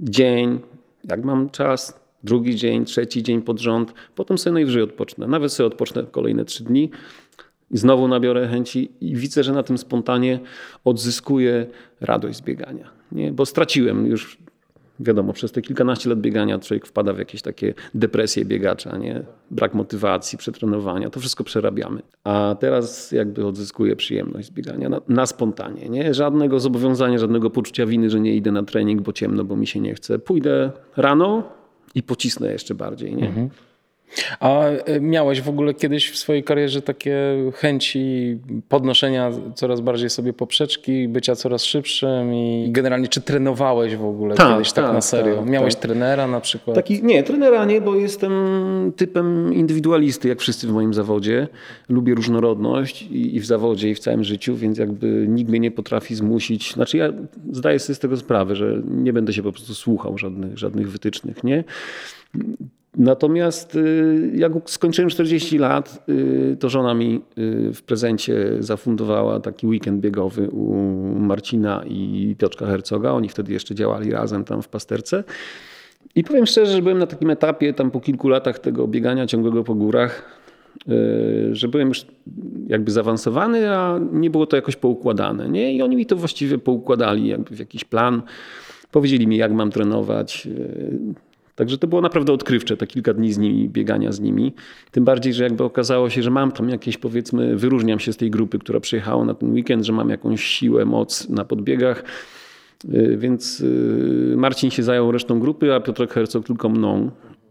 Dzień, jak mam czas, drugi dzień, trzeci dzień pod rząd, potem sobie najwyżej odpocznę. Nawet sobie odpocznę kolejne trzy dni i znowu nabiorę chęci i widzę, że na tym spontanie odzyskuję radość z biegania. Nie? Bo straciłem już wiadomo, przez te kilkanaście lat biegania człowiek wpada w jakieś takie depresje biegacza, nie? brak motywacji, przetrenowania, to wszystko przerabiamy. A teraz jakby odzyskuję przyjemność z biegania na, na spontanie. Nie? Żadnego zobowiązania, żadnego poczucia winy, że nie idę na trening, bo ciemno, bo mi się nie chce. Pójdę rano i pocisnę jeszcze bardziej. Nie? Mhm. A e, miałeś w ogóle kiedyś w swojej karierze takie chęci podnoszenia coraz bardziej sobie poprzeczki, bycia coraz szybszym i generalnie czy trenowałeś w ogóle tak, kiedyś tak, tak na serio? Tak, miałeś tak. trenera na przykład? Taki, nie, trenera nie, bo jestem typem indywidualisty, jak wszyscy w moim zawodzie. Lubię różnorodność i, i w zawodzie, i w całym życiu, więc jakby nikt mnie nie potrafi zmusić. Znaczy ja zdaję sobie z tego sprawę, że nie będę się po prostu słuchał żadnych, żadnych wytycznych, nie? Natomiast y, jak skończyłem 40 lat, y, to żona mi y, w prezencie zafundowała taki weekend biegowy u Marcina i Piotrka Hercoga. Oni wtedy jeszcze działali razem tam w pasterce. I powiem szczerze, że byłem na takim etapie tam po kilku latach tego biegania ciągłego po górach, że byłem już jakby zaawansowany, a nie było to jakoś poukładane. Nie? I oni mi to właściwie poukładali jakby w jakiś plan Powiedzieli mi, jak mam trenować. Także to było naprawdę odkrywcze, te kilka dni z nimi, biegania z nimi. Tym bardziej, że jakby okazało się, że mam tam jakieś, powiedzmy, wyróżniam się z tej grupy, która przyjechała na ten weekend, że mam jakąś siłę, moc na podbiegach. Y, więc y, Marcin się zajął resztą grupy, a Piotrek Herzog tylko mną.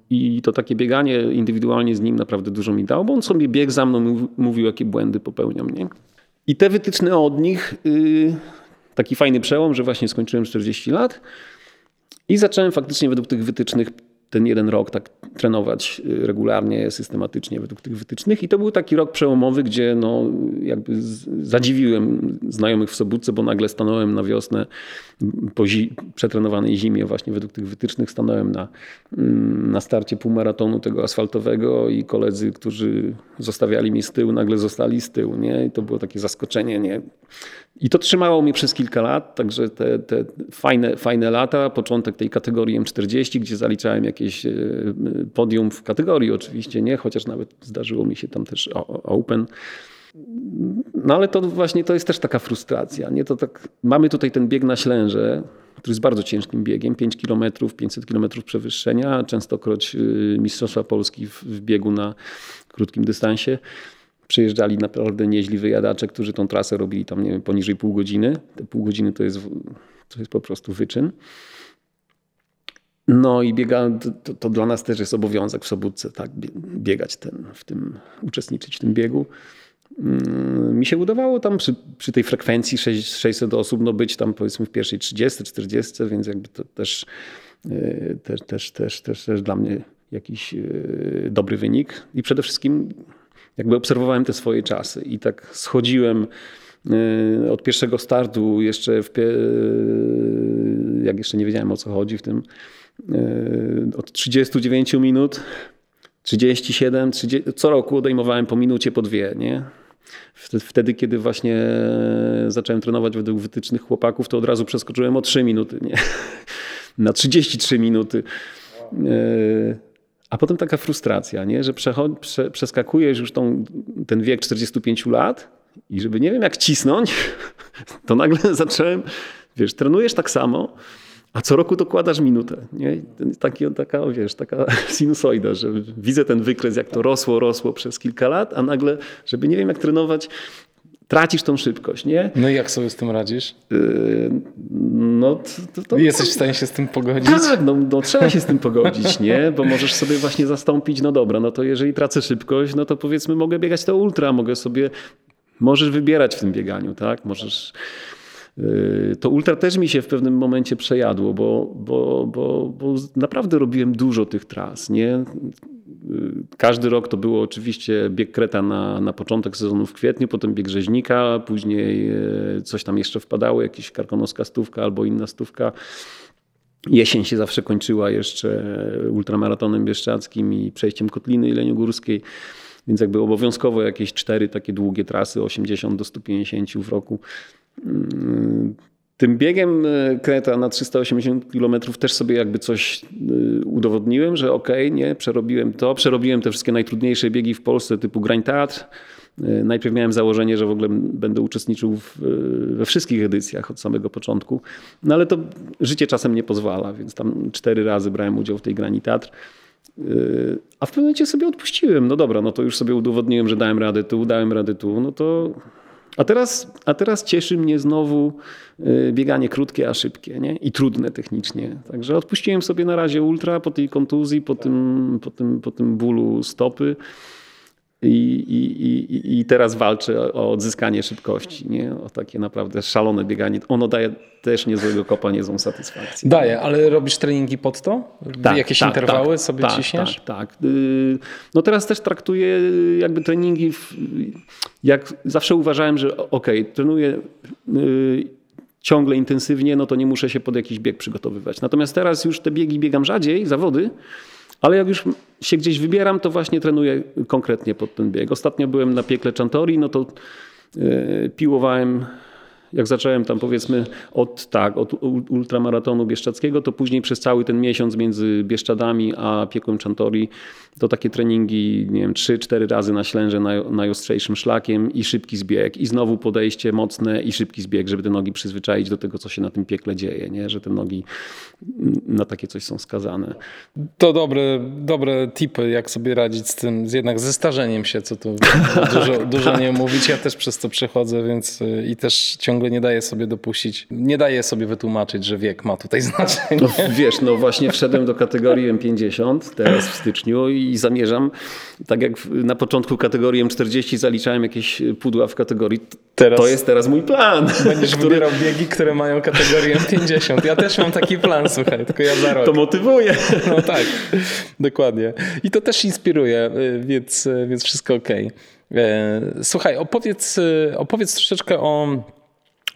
I to takie bieganie indywidualnie z nim naprawdę dużo mi dało, bo on sobie biegł za mną, mówił, jakie błędy popełniam. Nie? I te wytyczne od nich, y, taki fajny przełom, że właśnie skończyłem 40 lat i zacząłem faktycznie według tych wytycznych ten jeden rok tak trenować y, regularnie, systematycznie według tych wytycznych. I to był taki rok przełomowy, gdzie no, jakby zadziwiłem znajomych w Sobótce, bo nagle stanąłem na wiosnę po zi przetrenowanej zimie właśnie według tych wytycznych. Stanąłem na, mm, na starcie półmaratonu tego asfaltowego i koledzy, którzy zostawiali mi z tyłu, nagle zostali z tyłu. Nie? I to było takie zaskoczenie. Nie? I to trzymało mnie przez kilka lat, także te, te fajne, fajne lata, początek tej kategorii M40, gdzie zaliczałem jakieś e, podium w kategorii oczywiście, nie, chociaż nawet zdarzyło mi się tam też Open. No ale to właśnie to jest też taka frustracja. Nie? To tak, mamy tutaj ten bieg na Ślęże, który jest bardzo ciężkim biegiem, 5 km, 500 km przewyższenia, częstokroć y, Mistrzostwa Polski w, w biegu na krótkim dystansie przyjeżdżali naprawdę nieźli wyjadacze, którzy tą trasę robili tam nie wiem, poniżej pół godziny. Te pół godziny to jest, to jest po prostu wyczyn. No i biega, to, to, dla nas też jest obowiązek w Sobótce, tak, biegać ten, w tym, uczestniczyć w tym biegu. Mm, mi się udawało tam przy, przy tej frekwencji 600 osób no być tam powiedzmy w pierwszej 30, 40, więc jakby to też, e, też, też, też, też, też dla mnie jakiś e, dobry wynik. I przede wszystkim jakby obserwowałem te swoje czasy i tak schodziłem y, od pierwszego startu jeszcze w, jak jeszcze nie wiedziałem o co chodzi w tym od 39 minut 37, 30, co roku odejmowałem po minucie, po dwie, nie? Wtedy, kiedy właśnie zacząłem trenować według wytycznych chłopaków, to od razu przeskoczyłem o 3 minuty, nie? Na 33 minuty. Y, a potem taka frustracja, nie? że prze, przeskakujesz już tą, ten wiek 45 lat i żeby nie wiem jak cisnąć, to nagle zacząłem, wiesz, trenujesz tak samo, a co roku dokładasz minutę. Nie? Taki, taka, wiesz, taka sinusoida, że widzę ten wykres, jak to rosło, rosło przez kilka lat, a nagle, żeby nie wiem jak trenować, tracisz tą szybkość, nie? No i jak sobie z tym radzisz? Yy, no, to, to, Jesteś w stanie się z tym pogodzić? Tak, no, no, trzeba się z tym pogodzić, nie? Bo możesz sobie właśnie zastąpić, no dobra, no to jeżeli tracę szybkość, no to powiedzmy mogę biegać to ultra, mogę sobie, możesz wybierać w tym bieganiu, tak? Możesz... Yy, to ultra też mi się w pewnym momencie przejadło, bo, bo, bo, bo naprawdę robiłem dużo tych tras. Nie? Każdy rok to było oczywiście bieg Kreta na, na początek sezonu w kwietniu, potem bieg Rzeźnika, później e, coś tam jeszcze wpadało, jakaś karkonoska stówka albo inna stówka. Jesień się zawsze kończyła jeszcze ultramaratonem bieszczackim i przejściem Kotliny Jeleniogórskiej, więc jakby obowiązkowo jakieś cztery takie długie trasy, 80 do 150 w roku. Tym biegiem e, Kreta na 380 km też sobie jakby coś e, udowodniłem, że okej, okay, nie, przerobiłem to, przerobiłem te wszystkie najtrudniejsze biegi w Polsce typu Grań Teatr. E, najpierw miałem założenie, że w ogóle będę uczestniczył w, we wszystkich edycjach od samego początku, no ale to życie czasem nie pozwala, więc tam cztery razy brałem udział w tej Grani Teatr. A w pewnym momencie sobie odpuściłem. No dobra, no to już sobie udowodniłem, że dałem radę tu, dałem radę tu, no to a teraz, a teraz cieszy mnie znowu y, bieganie krótkie, a szybkie nie? i trudne technicznie. Także odpuściłem sobie na razie ultra po tej kontuzji, po tym, po tym, po tym bólu stopy. I, i, I teraz walczę o odzyskanie szybkości, nie? o takie naprawdę szalone bieganie. Ono daje też niezłego kopa, niezłą satysfakcję. Daje, ale robisz treningi pod to? Tak, Jakieś tak, interwały tak, sobie tak, ciśniesz? Tak, tak. Y, no teraz też traktuję jakby treningi, w, jak zawsze uważałem, że ok, trenuję y, ciągle intensywnie, no to nie muszę się pod jakiś bieg przygotowywać. Natomiast teraz już te biegi biegam rzadziej, zawody, ale jak już się gdzieś wybieram, to właśnie trenuję konkretnie pod ten bieg. Ostatnio byłem na piekle Chantori, no to yy, piłowałem Jak zacząłem tam powiedzmy od tak, od ultramaratonu bieszczackiego, to później przez cały ten miesiąc między Bieszczadami a piekłem Czantori to takie treningi, nie wiem, 3-4 razy na ślęże naj, najostrzejszym szlakiem i szybki zbieg i znowu podejście mocne i szybki zbieg, żeby te nogi przyzwyczaić do tego, co się na tym piekle dzieje, nie? że te nogi na takie coś są skazane. To dobre, dobre tipy, jak sobie radzić z tym, jednak ze starzeniem się, co tu dużo, dużo nie mówić. Ja też przez to przechodzę, więc y, i też ciągle nie daję sobie dopuścić, nie daję sobie wytłumaczyć, że wiek ma tutaj znaczenie. No, wiesz, no właśnie wszedłem do kategorii M50 teraz w styczniu i zamierzam, tak jak na początku kategorii M40 zaliczałem jakieś pudła w kategorii, teraz, to jest teraz mój plan. Będziesz który... wybierał biegi, które mają kategorię M50. Ja też mam taki plan, słuchaj, tylko ja za rok. To motywuje. No tak, dokładnie. I to też inspiruje, y, więc, y, więc wszystko ok. Słuchaj, opowiedz, y, opowiedz troszeczkę o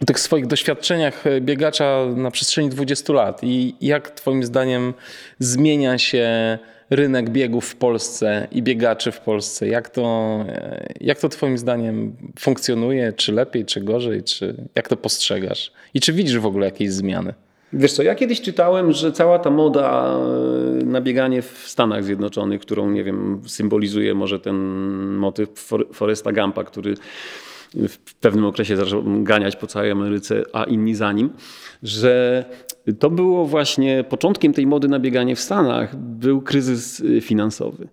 tych swoich doświadczeniach biegacza na przestrzeni 20 lat i jak Twoim zdaniem zmienia się rynek biegów w Polsce i biegaczy w Polsce? Jak to, jak to Twoim zdaniem funkcjonuje? Czy lepiej, czy gorzej? Czy jak to postrzegasz? I czy widzisz w ogóle jakieś zmiany? Wiesz co, ja kiedyś czytałem, że cała ta moda e, na bieganie w Stanach Zjednoczonych, którą, nie wiem, symbolizuje może ten motyw Foresta Gampa, który w pewnym okresie zaczął ganiać po całej Ameryce, a inni za nim, że to było właśnie początkiem tej mody na bieganie w Stanach, był kryzys y, finansowy.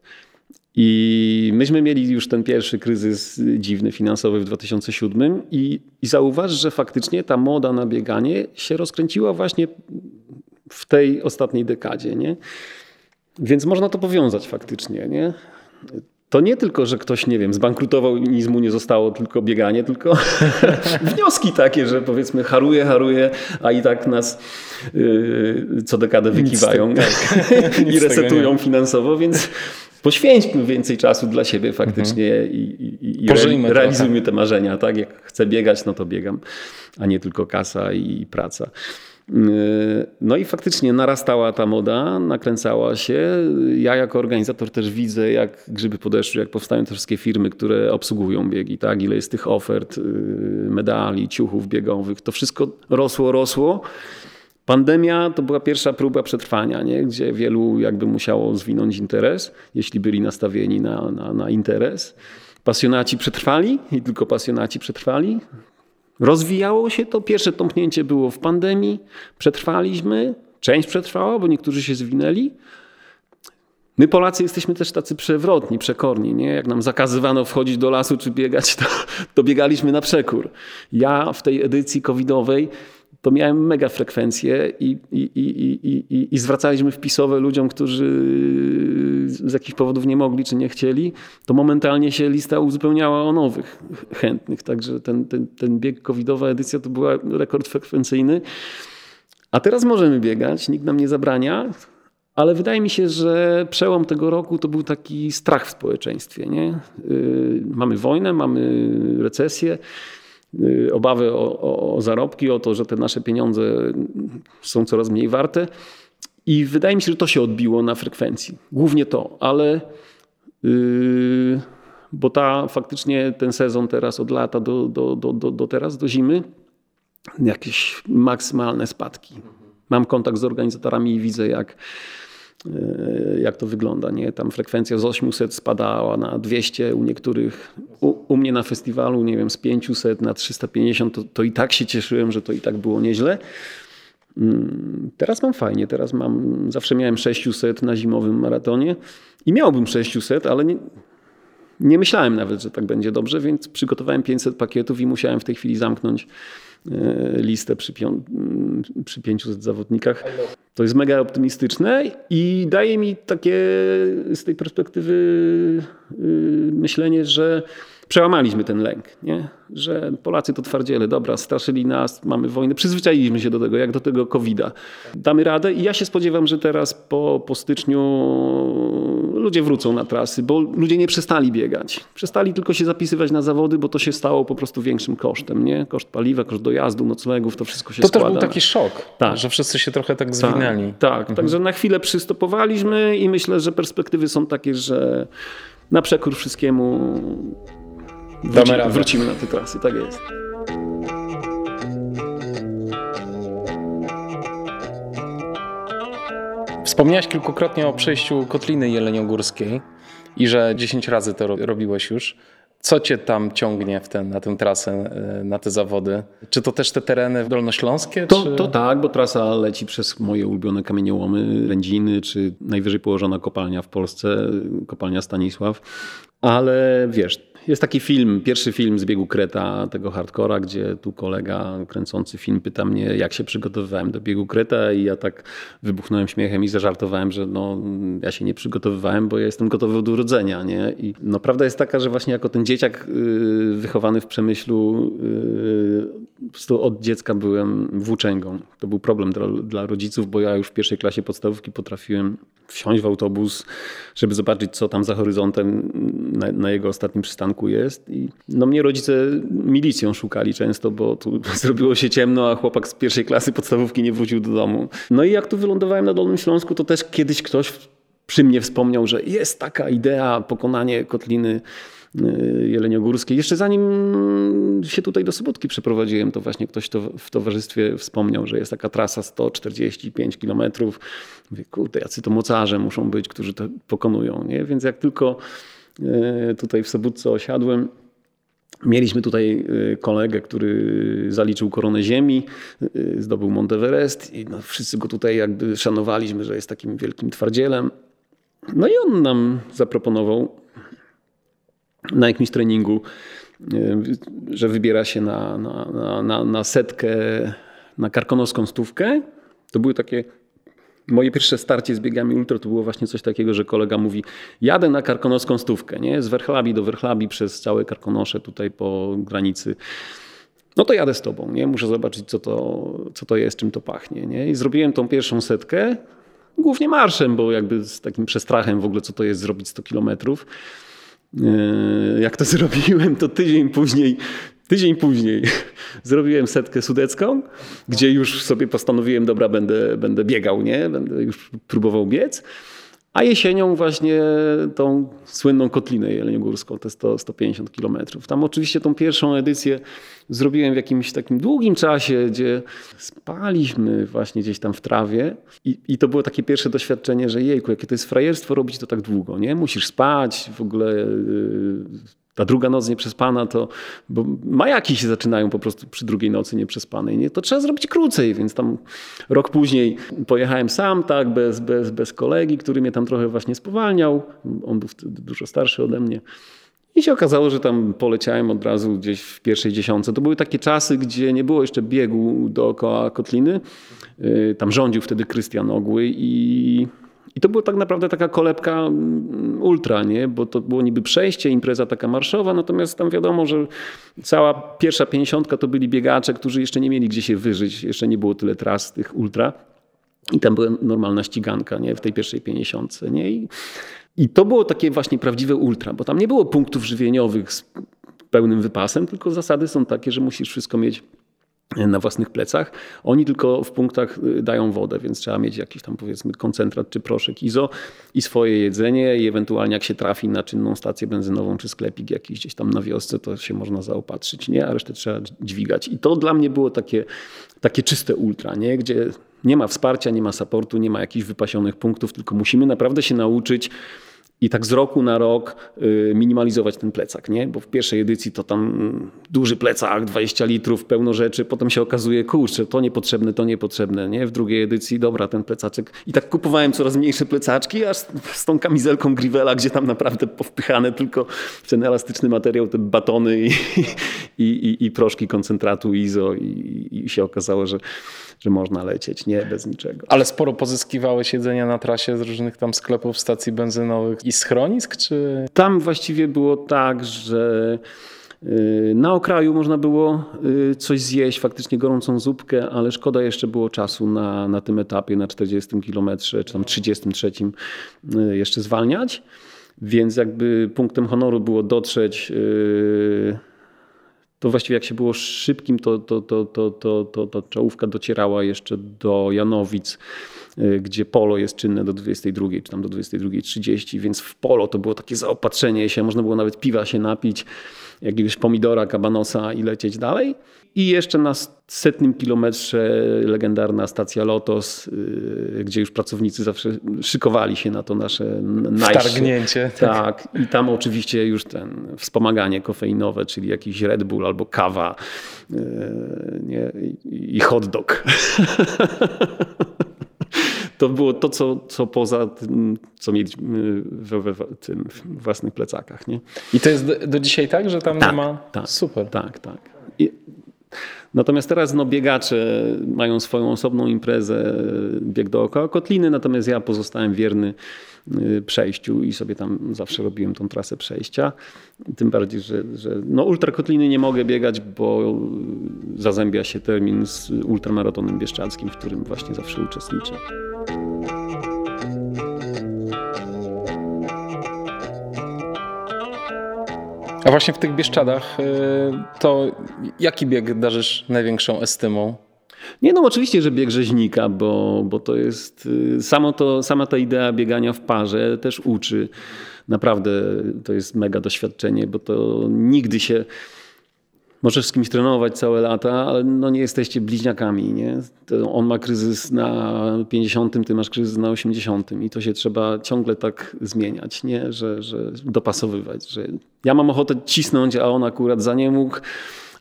I myśmy mieli już ten pierwszy kryzys dziwny finansowy w 2007 i, i zauważ, że faktycznie ta moda na bieganie się rozkręciła właśnie w tej ostatniej dekadzie. Nie? Więc można to powiązać faktycznie. Nie? To nie tylko, że ktoś, nie wiem, zbankrutował i nic mu nie zostało, tylko bieganie, tylko wnioski takie, że powiedzmy haruje, haruje, a i tak nas yy, co dekadę wykiwają i resetują finansowo, więc poświęćmy więcej czasu dla siebie faktycznie mhm. i, i, i re, realizujmy te marzenia. Tak? Jak chcę biegać, no to biegam, a nie tylko kasa i praca. No i faktycznie narastała ta moda, nakręcała się. Ja jako organizator też widzę, jak grzyby podeszły, jak powstają te wszystkie firmy, które obsługują biegi, tak? ile jest tych ofert, y, medali, ciuchów biegowych. To wszystko rosło, rosło. Pandemia to była pierwsza próba przetrwania, nie? gdzie wielu jakby musiało zwinąć interes, jeśli byli nastawieni na, na, na interes. Pasjonaci przetrwali i tylko pasjonaci przetrwali. Rozwijało się to. Pierwsze tąpnięcie było w pandemii. Przetrwaliśmy. Część przetrwała, bo niektórzy się zwinęli. My Polacy jesteśmy też tacy przewrotni, przekorni. Nie? Jak nam zakazywano wchodzić do lasu czy biegać, to, to biegaliśmy na przekór. Ja w tej edycji covidowej to miałem mega frekwencję i, i, i, i, zwracaliśmy wpisowe ludziom, którzy z jakichś powodów nie mogli czy nie chcieli, to momentalnie się lista uzupełniała o nowych chętnych. Także ten, ten, ten bieg covidowa edycja to była rekord frekwencyjny. A teraz możemy biegać, nikt nam nie zabrania, ale wydaje mi się, że przełom tego roku to był taki strach w społeczeństwie. Nie? Yy, mamy wojnę, mamy recesję. Y, obawy o, o, zarobki, o to, że te nasze pieniądze są coraz mniej warte. I wydaje mi się, że to się odbiło na frekwencji. Głównie to, ale yy, bo ta faktycznie ten sezon teraz od lata do, do, do, do, do teraz, do zimy, jakieś maksymalne spadki. Mam kontakt z organizatorami i widzę, jak jak to wygląda. Nie? Tam frekwencja z 800 spadała na 200 u niektórych. U, u mnie na festiwalu, nie wiem, z 500 na 350, to, to i tak się cieszyłem, że to i tak było nieźle. Mm, teraz mam fajnie, teraz mam, zawsze miałem 600 na zimowym maratonie i miałbym 600, ale nie, nie myślałem nawet, że tak będzie dobrze, więc przygotowałem 500 pakietów i musiałem w tej chwili zamknąć E, listę przy, przy 500 zawodnikach. To jest mega optymistyczne i daje mi takie z tej perspektywy y, myślenie, że przełamaliśmy ten lęk, nie? że Polacy to twardziele, dobra, straszyli nas, mamy wojnę, przyzwyczailiśmy się do tego, jak do tego COVID-a. Damy radę i ja się spodziewam, że teraz po, po styczniu ludzie wrócą na trasy, bo ludzie nie przestali biegać. Przestali tylko się zapisywać na zawody, bo to się stało po prostu większym kosztem, nie? Koszt paliwa, koszt dojazdu, noclegów, to wszystko się to składa. To też był taki szok, tak. że wszyscy się trochę tak, tak zwinęli. Tak, tak. Mhm. także na chwilę przystopowaliśmy i myślę, że perspektywy są takie, że na przekór wszystkiemu wróci, wrócimy na te trasy. Tak jest. Wspomniałeś kilkukrotnie o przejściu Kotliny Jeleniogórskiej i że 10 razy to robiłeś już. Co cię tam ciągnie w ten, na tę trasę, e, na te zawody? Czy to też te tereny dolnośląskie? To, czy... to tak, bo trasa leci przez moje ulubione kamieniołomy, Lędziny, czy najwyżej położona kopalnia w Polsce, kopalnia Stanisław. Ale wiesz, jest taki film, pierwszy film z biegu Kreta, tego hardcora, gdzie tu kolega kręcący film pyta mnie, jak się przygotowywałem do biegu Kreta i ja tak wybuchnąłem śmiechem i zażartowałem, że no, ja się nie przygotowywałem, bo ja jestem gotowy od urodzenia. Nie? I no, prawda jest taka, że właśnie jako ten dzieciak yy, wychowany w Przemyślu yy, po prostu od dziecka byłem włóczęgą. To był problem dla, dla rodziców, bo ja już w pierwszej klasie podstawówki potrafiłem wsiąść w autobus, żeby zobaczyć, co tam za horyzontem na, na jego ostatnim przystanku jest. I no mnie rodzice milicją szukali często, bo tu zrobiło się ciemno, a chłopak z pierwszej klasy podstawówki nie wrócił do domu. No i jak tu wylądowałem na Dolnym Śląsku, to też kiedyś ktoś przy mnie wspomniał, że jest taka idea pokonanie kotliny jeleniogórskiej. Jeszcze zanim się tutaj do Sobótki przeprowadziłem, to właśnie ktoś to w towarzystwie wspomniał, że jest taka trasa 145 kilometrów. Mówię, kurde, jacy to mocarze muszą być, którzy to pokonują. Nie? Więc jak tylko y, tutaj w Sobótce osiadłem, Mieliśmy tutaj y, kolegę, który zaliczył koronę ziemi, zdobył Monteverest i no, wszyscy go tutaj jakby szanowaliśmy, że jest takim wielkim twardzielem. No i on nam zaproponował na jakimś treningu, że wybiera się na, na, na, na setkę, na karkonoską stówkę. To były takie Moje pierwsze starcie z biegami ultra to było właśnie coś takiego, że kolega mówi: Jadę na karkonoską stówkę, nie? z Werchlabi do Werchlabi przez całe karkonosze tutaj po granicy. No to jadę z tobą, nie? Muszę zobaczyć, co to, co to jest, czym to pachnie. Nie? I zrobiłem tą pierwszą setkę. Głównie marszem, bo jakby z takim przestrachem w ogóle, co to jest zrobić 100 kilometrów. E, jak to zrobiłem, to tydzień później, tydzień później zrobiłem setkę sudecką, gdzie już sobie postanowiłem, dobra, będę, będę biegał, nie? Będę już próbował biec. A jesienią właśnie tą słynną Kotlinę Jeleniogórską, te 100, 150 kilometrów. Tam oczywiście tą pierwszą edycję zrobiłem w jakimś takim długim czasie, gdzie spaliśmy właśnie gdzieś tam w trawie i, i to było takie pierwsze doświadczenie, że jejku, jakie to jest frajerstwo robić to tak długo, nie? Musisz spać, w ogóle... Ta druga noc nieprzespana to, bo majaki się zaczynają po prostu przy drugiej nocy nieprzespanej, nie? to trzeba zrobić krócej, więc tam rok później pojechałem sam, tak, bez, bez, bez kolegi, który mnie tam trochę właśnie spowalniał, on był wtedy dużo starszy ode mnie. I się okazało, że tam poleciałem od razu gdzieś w pierwszej dziesiątce. To były takie czasy, gdzie nie było jeszcze biegu dookoła Kotliny. Y, tam rządził wtedy Krystian Ogły i i to była tak naprawdę taka kolebka mm, ultra, nie? bo to było niby przejście, impreza taka marszowa, natomiast tam wiadomo, że cała pierwsza pięćdziesiątka to byli biegacze, którzy jeszcze nie mieli gdzie się wyżyć, jeszcze nie było tyle tras tych ultra. I tam była normalna ściganka nie? w tej pierwszej pięćdziesiątce. Nie? I, I to było takie właśnie prawdziwe ultra, bo tam nie było punktów żywieniowych z pełnym wypasem, tylko zasady są takie, że musisz wszystko mieć na własnych plecach. Oni tylko w punktach y, dają wodę, więc trzeba mieć jakiś tam powiedzmy koncentrat czy proszek izo i swoje jedzenie i ewentualnie jak się trafi na czynną stację benzynową czy sklepik jakiś gdzieś tam na wiosce, to się można zaopatrzyć, nie? A resztę trzeba dźwigać. I to dla mnie było takie, takie czyste ultra, nie? Gdzie nie ma wsparcia, nie ma supportu, nie ma jakichś wypasionych punktów, tylko musimy naprawdę się nauczyć i tak z roku na rok y, minimalizować ten plecak, nie? Bo w pierwszej edycji to tam duży plecak, 20 litrów, pełno rzeczy, potem się okazuje, kurczę, to niepotrzebne, to niepotrzebne, nie? W drugiej edycji, dobra, ten plecaczek. I tak kupowałem coraz mniejsze plecaczki, aż z tą kamizelką Grivela, gdzie tam naprawdę powpychane tylko w ten elastyczny materiał, te batony i, i, i, i proszki koncentratu ISO i, i się okazało, że że można lecieć, nie bez niczego. Ale sporo pozyskiwałeś jedzenia na trasie z różnych tam sklepów, stacji benzynowych i schronisk, czy? Tam właściwie było tak, że y, na okraju można było y, coś zjeść, faktycznie gorącą zupkę, ale szkoda jeszcze było czasu na, na tym etapie, na 40 kilometrze, czy tam 33 y, jeszcze zwalniać. Więc jakby punktem honoru było dotrzeć to właściwie jak się było szybkim, to, to, to, to, to, to, czołówka docierała jeszcze do Janowic gdzie polo jest czynne do 22 czy tam do 22.30, więc w polo to było takie zaopatrzenie się, można było nawet piwa się napić, jakiegoś pomidora, kabanosa i lecieć dalej. I jeszcze na setnym kilometrze legendarna stacja Lotos, y, gdzie już pracownicy zawsze szykowali się na to nasze najście. Wtargnięcie. Tak. I tam oczywiście już ten wspomaganie kofeinowe, czyli jakiś Red Bull albo kawa y, nie? i hot dog. to było to, co, co poza tym, co mieliśmy we, we, we tym własnych plecakach. Nie? I to jest do, do dzisiaj tak, że tam tak, nie ma... Tak, Super. Tak, tak. I, Natomiast teraz no, biegacze mają swoją osobną imprezę, bieg dookoła Kotliny, natomiast ja pozostałem wierny y, przejściu i sobie tam zawsze robiłem tą trasę przejścia. Tym bardziej, że, że no ultra Kotliny nie mogę biegać, bo zazębia się termin z ultramaratonem bieszczackim, w którym właśnie zawsze uczestniczę. A właśnie w tych Bieszczadach y, to jaki bieg darzysz największą estymą? Nie, no oczywiście, że bieg rzeźnika, bo, bo to jest y, samo to, sama ta idea biegania w parze też uczy. Naprawdę to jest mega doświadczenie, bo to nigdy się możesz z kimś trenować całe lata, ale no nie jesteście bliźniakami. Nie? To on ma kryzys na 50, ty masz kryzys na 80 i to się trzeba ciągle tak zmieniać, nie? Że, że dopasowywać. Że ja mam ochotę cisnąć, a on akurat za nie mógł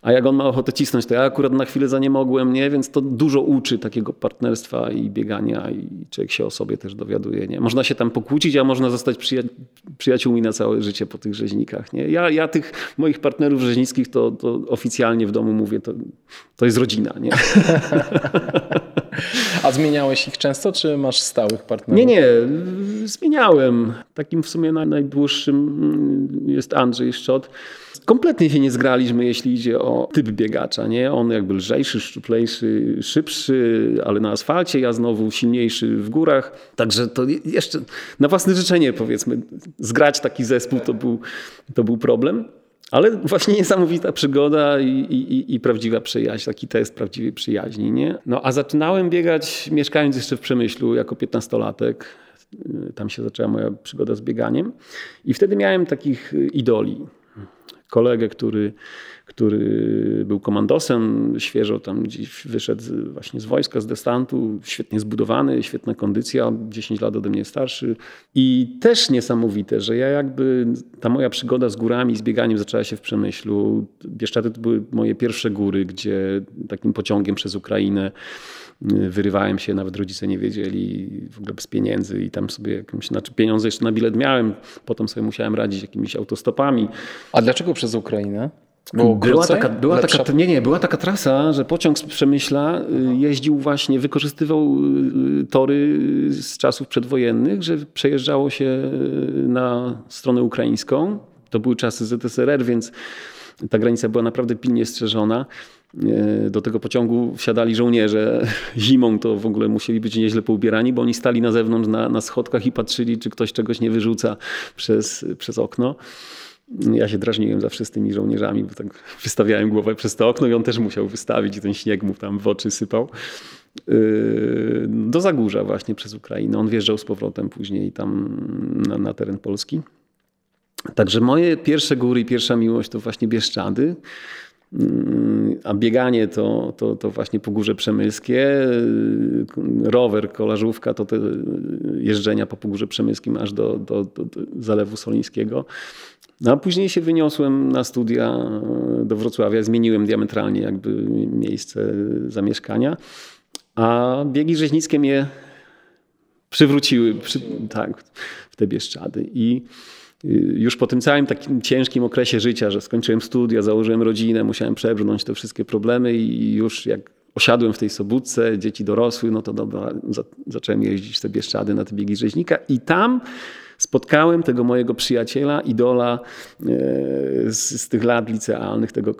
a jak on ma ochotę cisnąć, to ja akurat na chwilę za nie mogłem, nie? Więc to dużo uczy takiego partnerstwa i biegania i człowiek się o sobie też dowiaduje, nie? Można się tam pokłócić, a można zostać przyja przyjaciółmi na całe życie po tych rzeźnikach, nie? Ja, ja tych moich partnerów rzeźnickich to, to oficjalnie w domu mówię, to, to jest rodzina, nie? A zmieniałeś ich często, czy masz stałych partnerów? Nie, nie, zmieniałem. Takim w sumie najdłuższym mm, jest Andrzej Szczot. Kompletnie się nie zgraliśmy, jeśli idzie o typ biegacza. Nie? On jakby lżejszy, szczuplejszy, szybszy, ale na asfalcie, ja znowu silniejszy w górach. Także to jeszcze na własne życzenie powiedzmy, zgrać taki zespół to był, to był problem. Ale właśnie niesamowita przygoda i, i, i, prawdziwa przyjaźń, taki test prawdziwej przyjaźni. Nie? No, a zaczynałem biegać mieszkając jeszcze w Przemyślu jako 15-latek. Tam się zaczęła moja przygoda z bieganiem. I wtedy miałem takich idoli kolegę, który, który był komandosem, świeżo tam gdzieś wyszedł właśnie z wojska, z destantu, świetnie zbudowany, świetna kondycja, 10 lat ode mnie starszy. I też niesamowite, że ja jakby, ta moja przygoda z górami, z bieganiem zaczęła się w Przemyślu. Bieszczady to były moje pierwsze góry, gdzie takim pociągiem przez Ukrainę wyrywałem się, nawet rodzice nie wiedzieli, w ogóle bez pieniędzy i tam sobie jakimś, znaczy pieniądze jeszcze na bilet miałem, potem sobie musiałem radzić jakimiś autostopami. A dlaczego przez Ukrainę? Była taka, była taka, nie, nie, była taka trasa, że pociąg z Przemyśla y, jeździł właśnie, wykorzystywał y, tory z czasów przedwojennych, że przejeżdżało się y, na stronę ukraińską. To były czasy ZSRR, więc ta granica była naprawdę pilnie strzeżona. Do tego pociągu wsiadali żołnierze. Zimą to w ogóle musieli być nieźle poubierani, bo oni stali na zewnątrz na, na schodkach i patrzyli, czy ktoś czegoś nie wyrzuca przez, przez okno. Ja się drażniłem zawsze z tymi żołnierzami, bo tak wystawiałem głowę przez to okno i on też musiał wystawić i ten śnieg mu tam w oczy sypał. E, do Zagórza właśnie przez Ukrainę. On wjeżdżał z powrotem później tam na, na teren Polski. Także moje pierwsze góry i pierwsza miłość to właśnie Bieszczady. A bieganie to, to, to właśnie Pogórze Przemyskie, rower, kolażówka to te jeżdżenia po Pogórze Przemyskim aż do, do, do, do Zalewu Solińskiego. No a później się wyniosłem na studia do Wrocławia, zmieniłem diametralnie jakby miejsce zamieszkania, a biegi rzeźnickie mnie przywróciły przy, tak, w te Bieszczady. I już po tym całym takim ciężkim okresie życia, że skończyłem studia, założyłem rodzinę, musiałem przebrnąć te wszystkie problemy i już jak osiadłem w tej sobudce, dzieci dorosły, no to dobra, zacząłem jeździć w te Bieszczady na te biegi rzeźnika i tam spotkałem tego mojego przyjaciela, idola e, z, z, tych lat licealnych, tego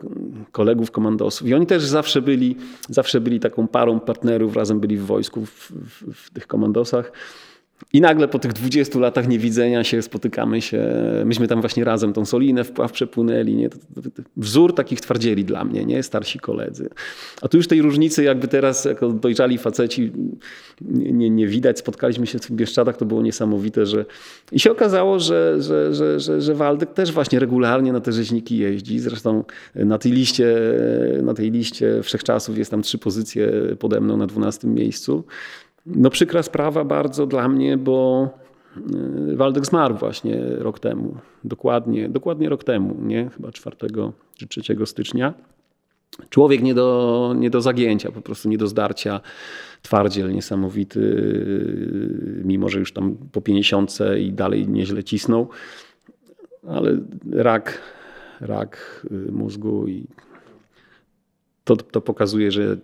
kolegów komandosów. I oni też zawsze byli, zawsze byli taką parą partnerów, razem byli w wojsku, w, w, w tych komandosach. I nagle po tych 20 latach niewidzenia się spotykamy się. Myśmy tam właśnie razem tą Solinę wpław przepłynęli. Nie? Wzór takich twardzieli dla mnie, nie? starsi koledzy. A tu już tej różnicy jakby teraz jako dojrzali faceci nie, nie, nie widać. Spotkaliśmy się w Bieszczadach, to było niesamowite. Że... I się okazało, że, że, że, że, że Waldek też właśnie regularnie na te rzeźniki jeździ. Zresztą na tej liście, na tej liście wszechczasów jest tam trzy pozycje pode mną na 12 miejscu. No przykra sprawa bardzo dla mnie, bo y, Waldek zmarł właśnie rok temu. Dokładnie, dokładnie rok temu, nie? Chyba 4 czy 3 stycznia. Człowiek nie do, nie do zagięcia, po prostu nie do zdarcia. Twardziel niesamowity, y, mimo że już tam po 50 i dalej nieźle cisnął. Ale rak, rak y, mózgu i to, to pokazuje, że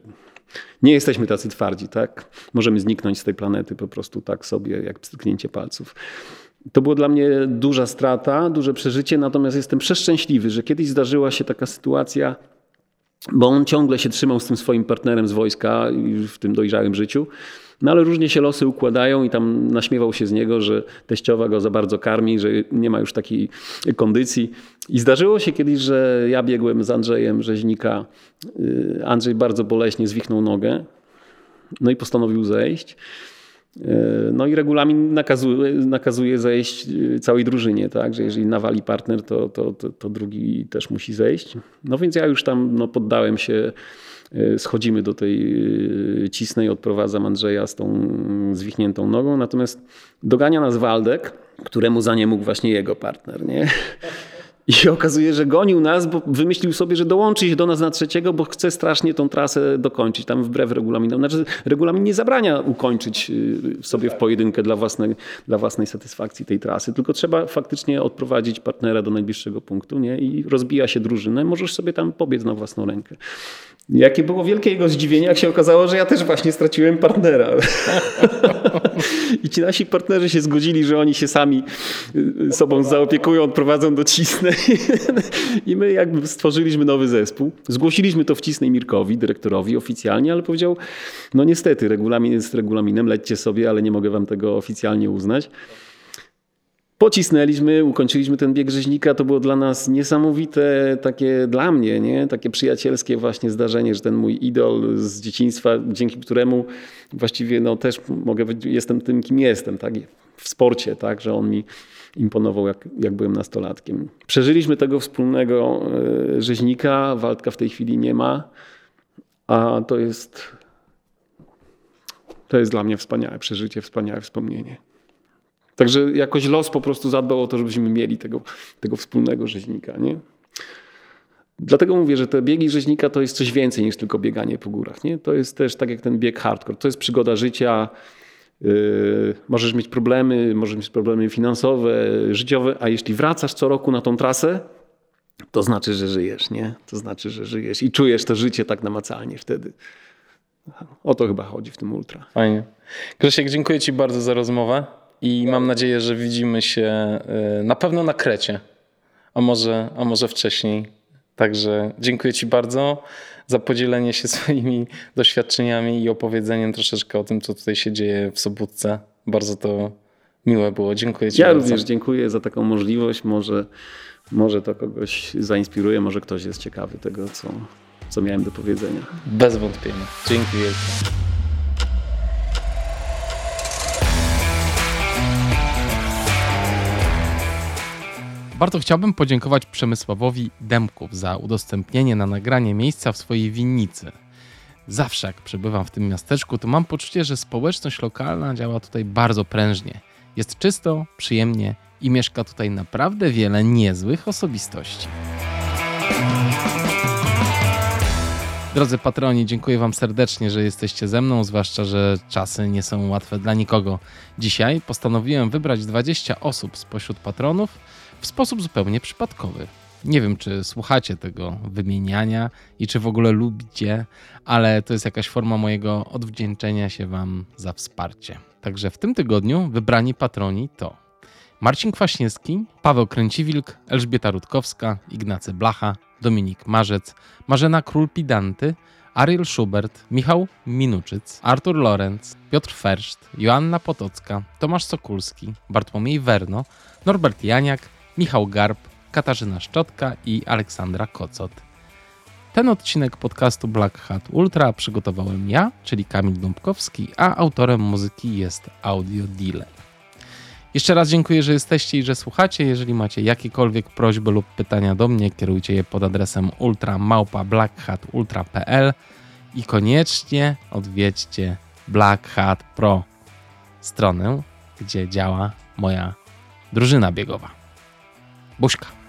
nie jesteśmy tacy twardzi, tak? Możemy zniknąć z tej planety po prostu tak sobie, jak pstryknięcie palców. To była dla mnie duża strata, duże przeżycie, natomiast jestem przeszczęśliwy, że kiedyś zdarzyła się taka sytuacja, bo on ciągle się trzymał z tym swoim partnerem z wojska w tym dojrzałym życiu. No ale różnie się losy układają i tam naśmiewał się z niego, że teściowa go za bardzo karmi, że nie ma już takiej kondycji. I zdarzyło się kiedyś, że ja biegłem z Andrzejem Rzeźnika. Y, Andrzej bardzo boleśnie zwichnął nogę, no i postanowił zejść. Y, no i regulamin nakazuje, nakazuje zejść y, całej drużynie, tak? że jeżeli nawali partner, to, to, to, to drugi też musi zejść. No więc ja już tam no, poddałem się schodzimy do tej e, cisnej, odprowadzam Andrzeja z tą zwichniętą nogą, natomiast dogania nas Waldek, któremu za nie mógł właśnie jego partner. Nie? I się okazuje, że gonił nas, bo wymyślił sobie, że dołączy się do nas na trzeciego, bo chce strasznie tą trasę dokończyć, tam wbrew regulaminom. Znaczy, regulamin nie zabrania ukończyć y, sobie w pojedynkę dla własnej, dla własnej satysfakcji tej trasy, tylko trzeba faktycznie odprowadzić partnera do najbliższego punktu nie? i rozbija się drużynę. Możesz sobie tam pobiec na własną rękę. Jakie było wielkie jego zdziwienie, jak się okazało, że ja też właśnie straciłem partnera. I ci nasi partnerzy się zgodzili, że oni się sami y, sobą zaopiekują, odprowadzą do Cisnej. I my jakby stworzyliśmy nowy zespół. Zgłosiliśmy to w Cisnej Mirkowi, dyrektorowi oficjalnie, ale powiedział, no niestety, regulamin jest regulaminem, lećcie sobie, ale nie mogę wam tego oficjalnie uznać. Pocisnęliśmy, ukończyliśmy ten bieg rzeźnika. To było dla nas niesamowite, takie dla mnie, nie? takie przyjacielskie właśnie zdarzenie, że ten mój idol z dzieciństwa, dzięki któremu właściwie no, też mogę być, jestem tym, kim jestem, tak? w sporcie, tak? że on mi imponował, jak, jak byłem nastolatkiem. Przeżyliśmy tego wspólnego e, rzeźnika, Waldka w tej chwili nie ma, a to jest, to jest dla mnie wspaniałe przeżycie, wspaniałe wspomnienie. Także jakoś los po prostu zadbał o to, żebyśmy mieli tego, tego wspólnego rzeźnika. Nie? Dlatego mówię, że te biegi rzeźnika to jest coś więcej niż tylko bieganie po górach. Nie? To jest też tak jak ten bieg hardcore. To jest przygoda życia. Yy, możesz mieć problemy, możesz mieć problemy finansowe, życiowe, a jeśli wracasz co roku na tą trasę, to znaczy, że żyjesz, nie? To znaczy, że żyjesz i czujesz to życie tak namacalnie wtedy. O to chyba chodzi w tym ultra. Fajnie. Grzesiek, dziękuję Ci bardzo za rozmowę i mam nadzieję, że widzimy się y, na pewno na Krecie, a może, a może wcześniej. Także dziękuję Ci bardzo za podzielenie się swoimi doświadczeniami i opowiedzeniem troszeczkę o tym, co tutaj się dzieje w Sobótce. Bardzo to miłe było. Dziękuję Ci ja bardzo. Ja również dziękuję za taką możliwość. Może, może to kogoś zainspiruje, może ktoś jest ciekawy tego, co, co miałem do powiedzenia. Bez wątpienia. Dzięki wielkie. Bardzo chciałbym podziękować Przemysławowi Demków za udostępnienie na nagranie miejsca w swojej winnicy. Zawsze jak przebywam w tym miasteczku, to mam poczucie, że społeczność lokalna działa tutaj bardzo prężnie. Jest czysto, przyjemnie i mieszka tutaj naprawdę wiele niezłych osobistości. Drodzy patroni, dziękuję Wam serdecznie, że jesteście ze mną, zwłaszcza, że czasy nie są łatwe dla nikogo. Dzisiaj postanowiłem wybrać 20 osób spośród patronów, w sposób zupełnie przypadkowy. Nie wiem, czy słuchacie tego wymieniania i czy w ogóle lubicie, ale to jest jakaś forma mojego odwdzięczenia się Wam za wsparcie. Także w tym tygodniu wybrani patroni to Marcin Kwaśniewski, Paweł Kręciwilk, Elżbieta Rutkowska, Ignacy Blacha, Dominik Marzec, Marzena Król-Pidanty Ariel Schubert, Michał Minuczyc, Artur Lorenz, Piotr Ferszt, Joanna Potocka, Tomasz Sokulski, Bartłomiej Werno, Norbert Janiak, Michał Garb, Katarzyna Szczotka i Aleksandra Kocot. Ten odcinek podcastu Black Hat Ultra przygotowałem ja, czyli Kamil Dąbkowski, a autorem muzyki jest Audio Delay. Jeszcze raz dziękuję, że jesteście i że słuchacie. Jeżeli macie jakiekolwiek prośby lub pytania do mnie, kierujcie je pod adresem ultramałpa.blackhatultra.pl i koniecznie odwiedźcie Black Hat Pro, stronę, gdzie działa moja drużyna biegowa. Busca.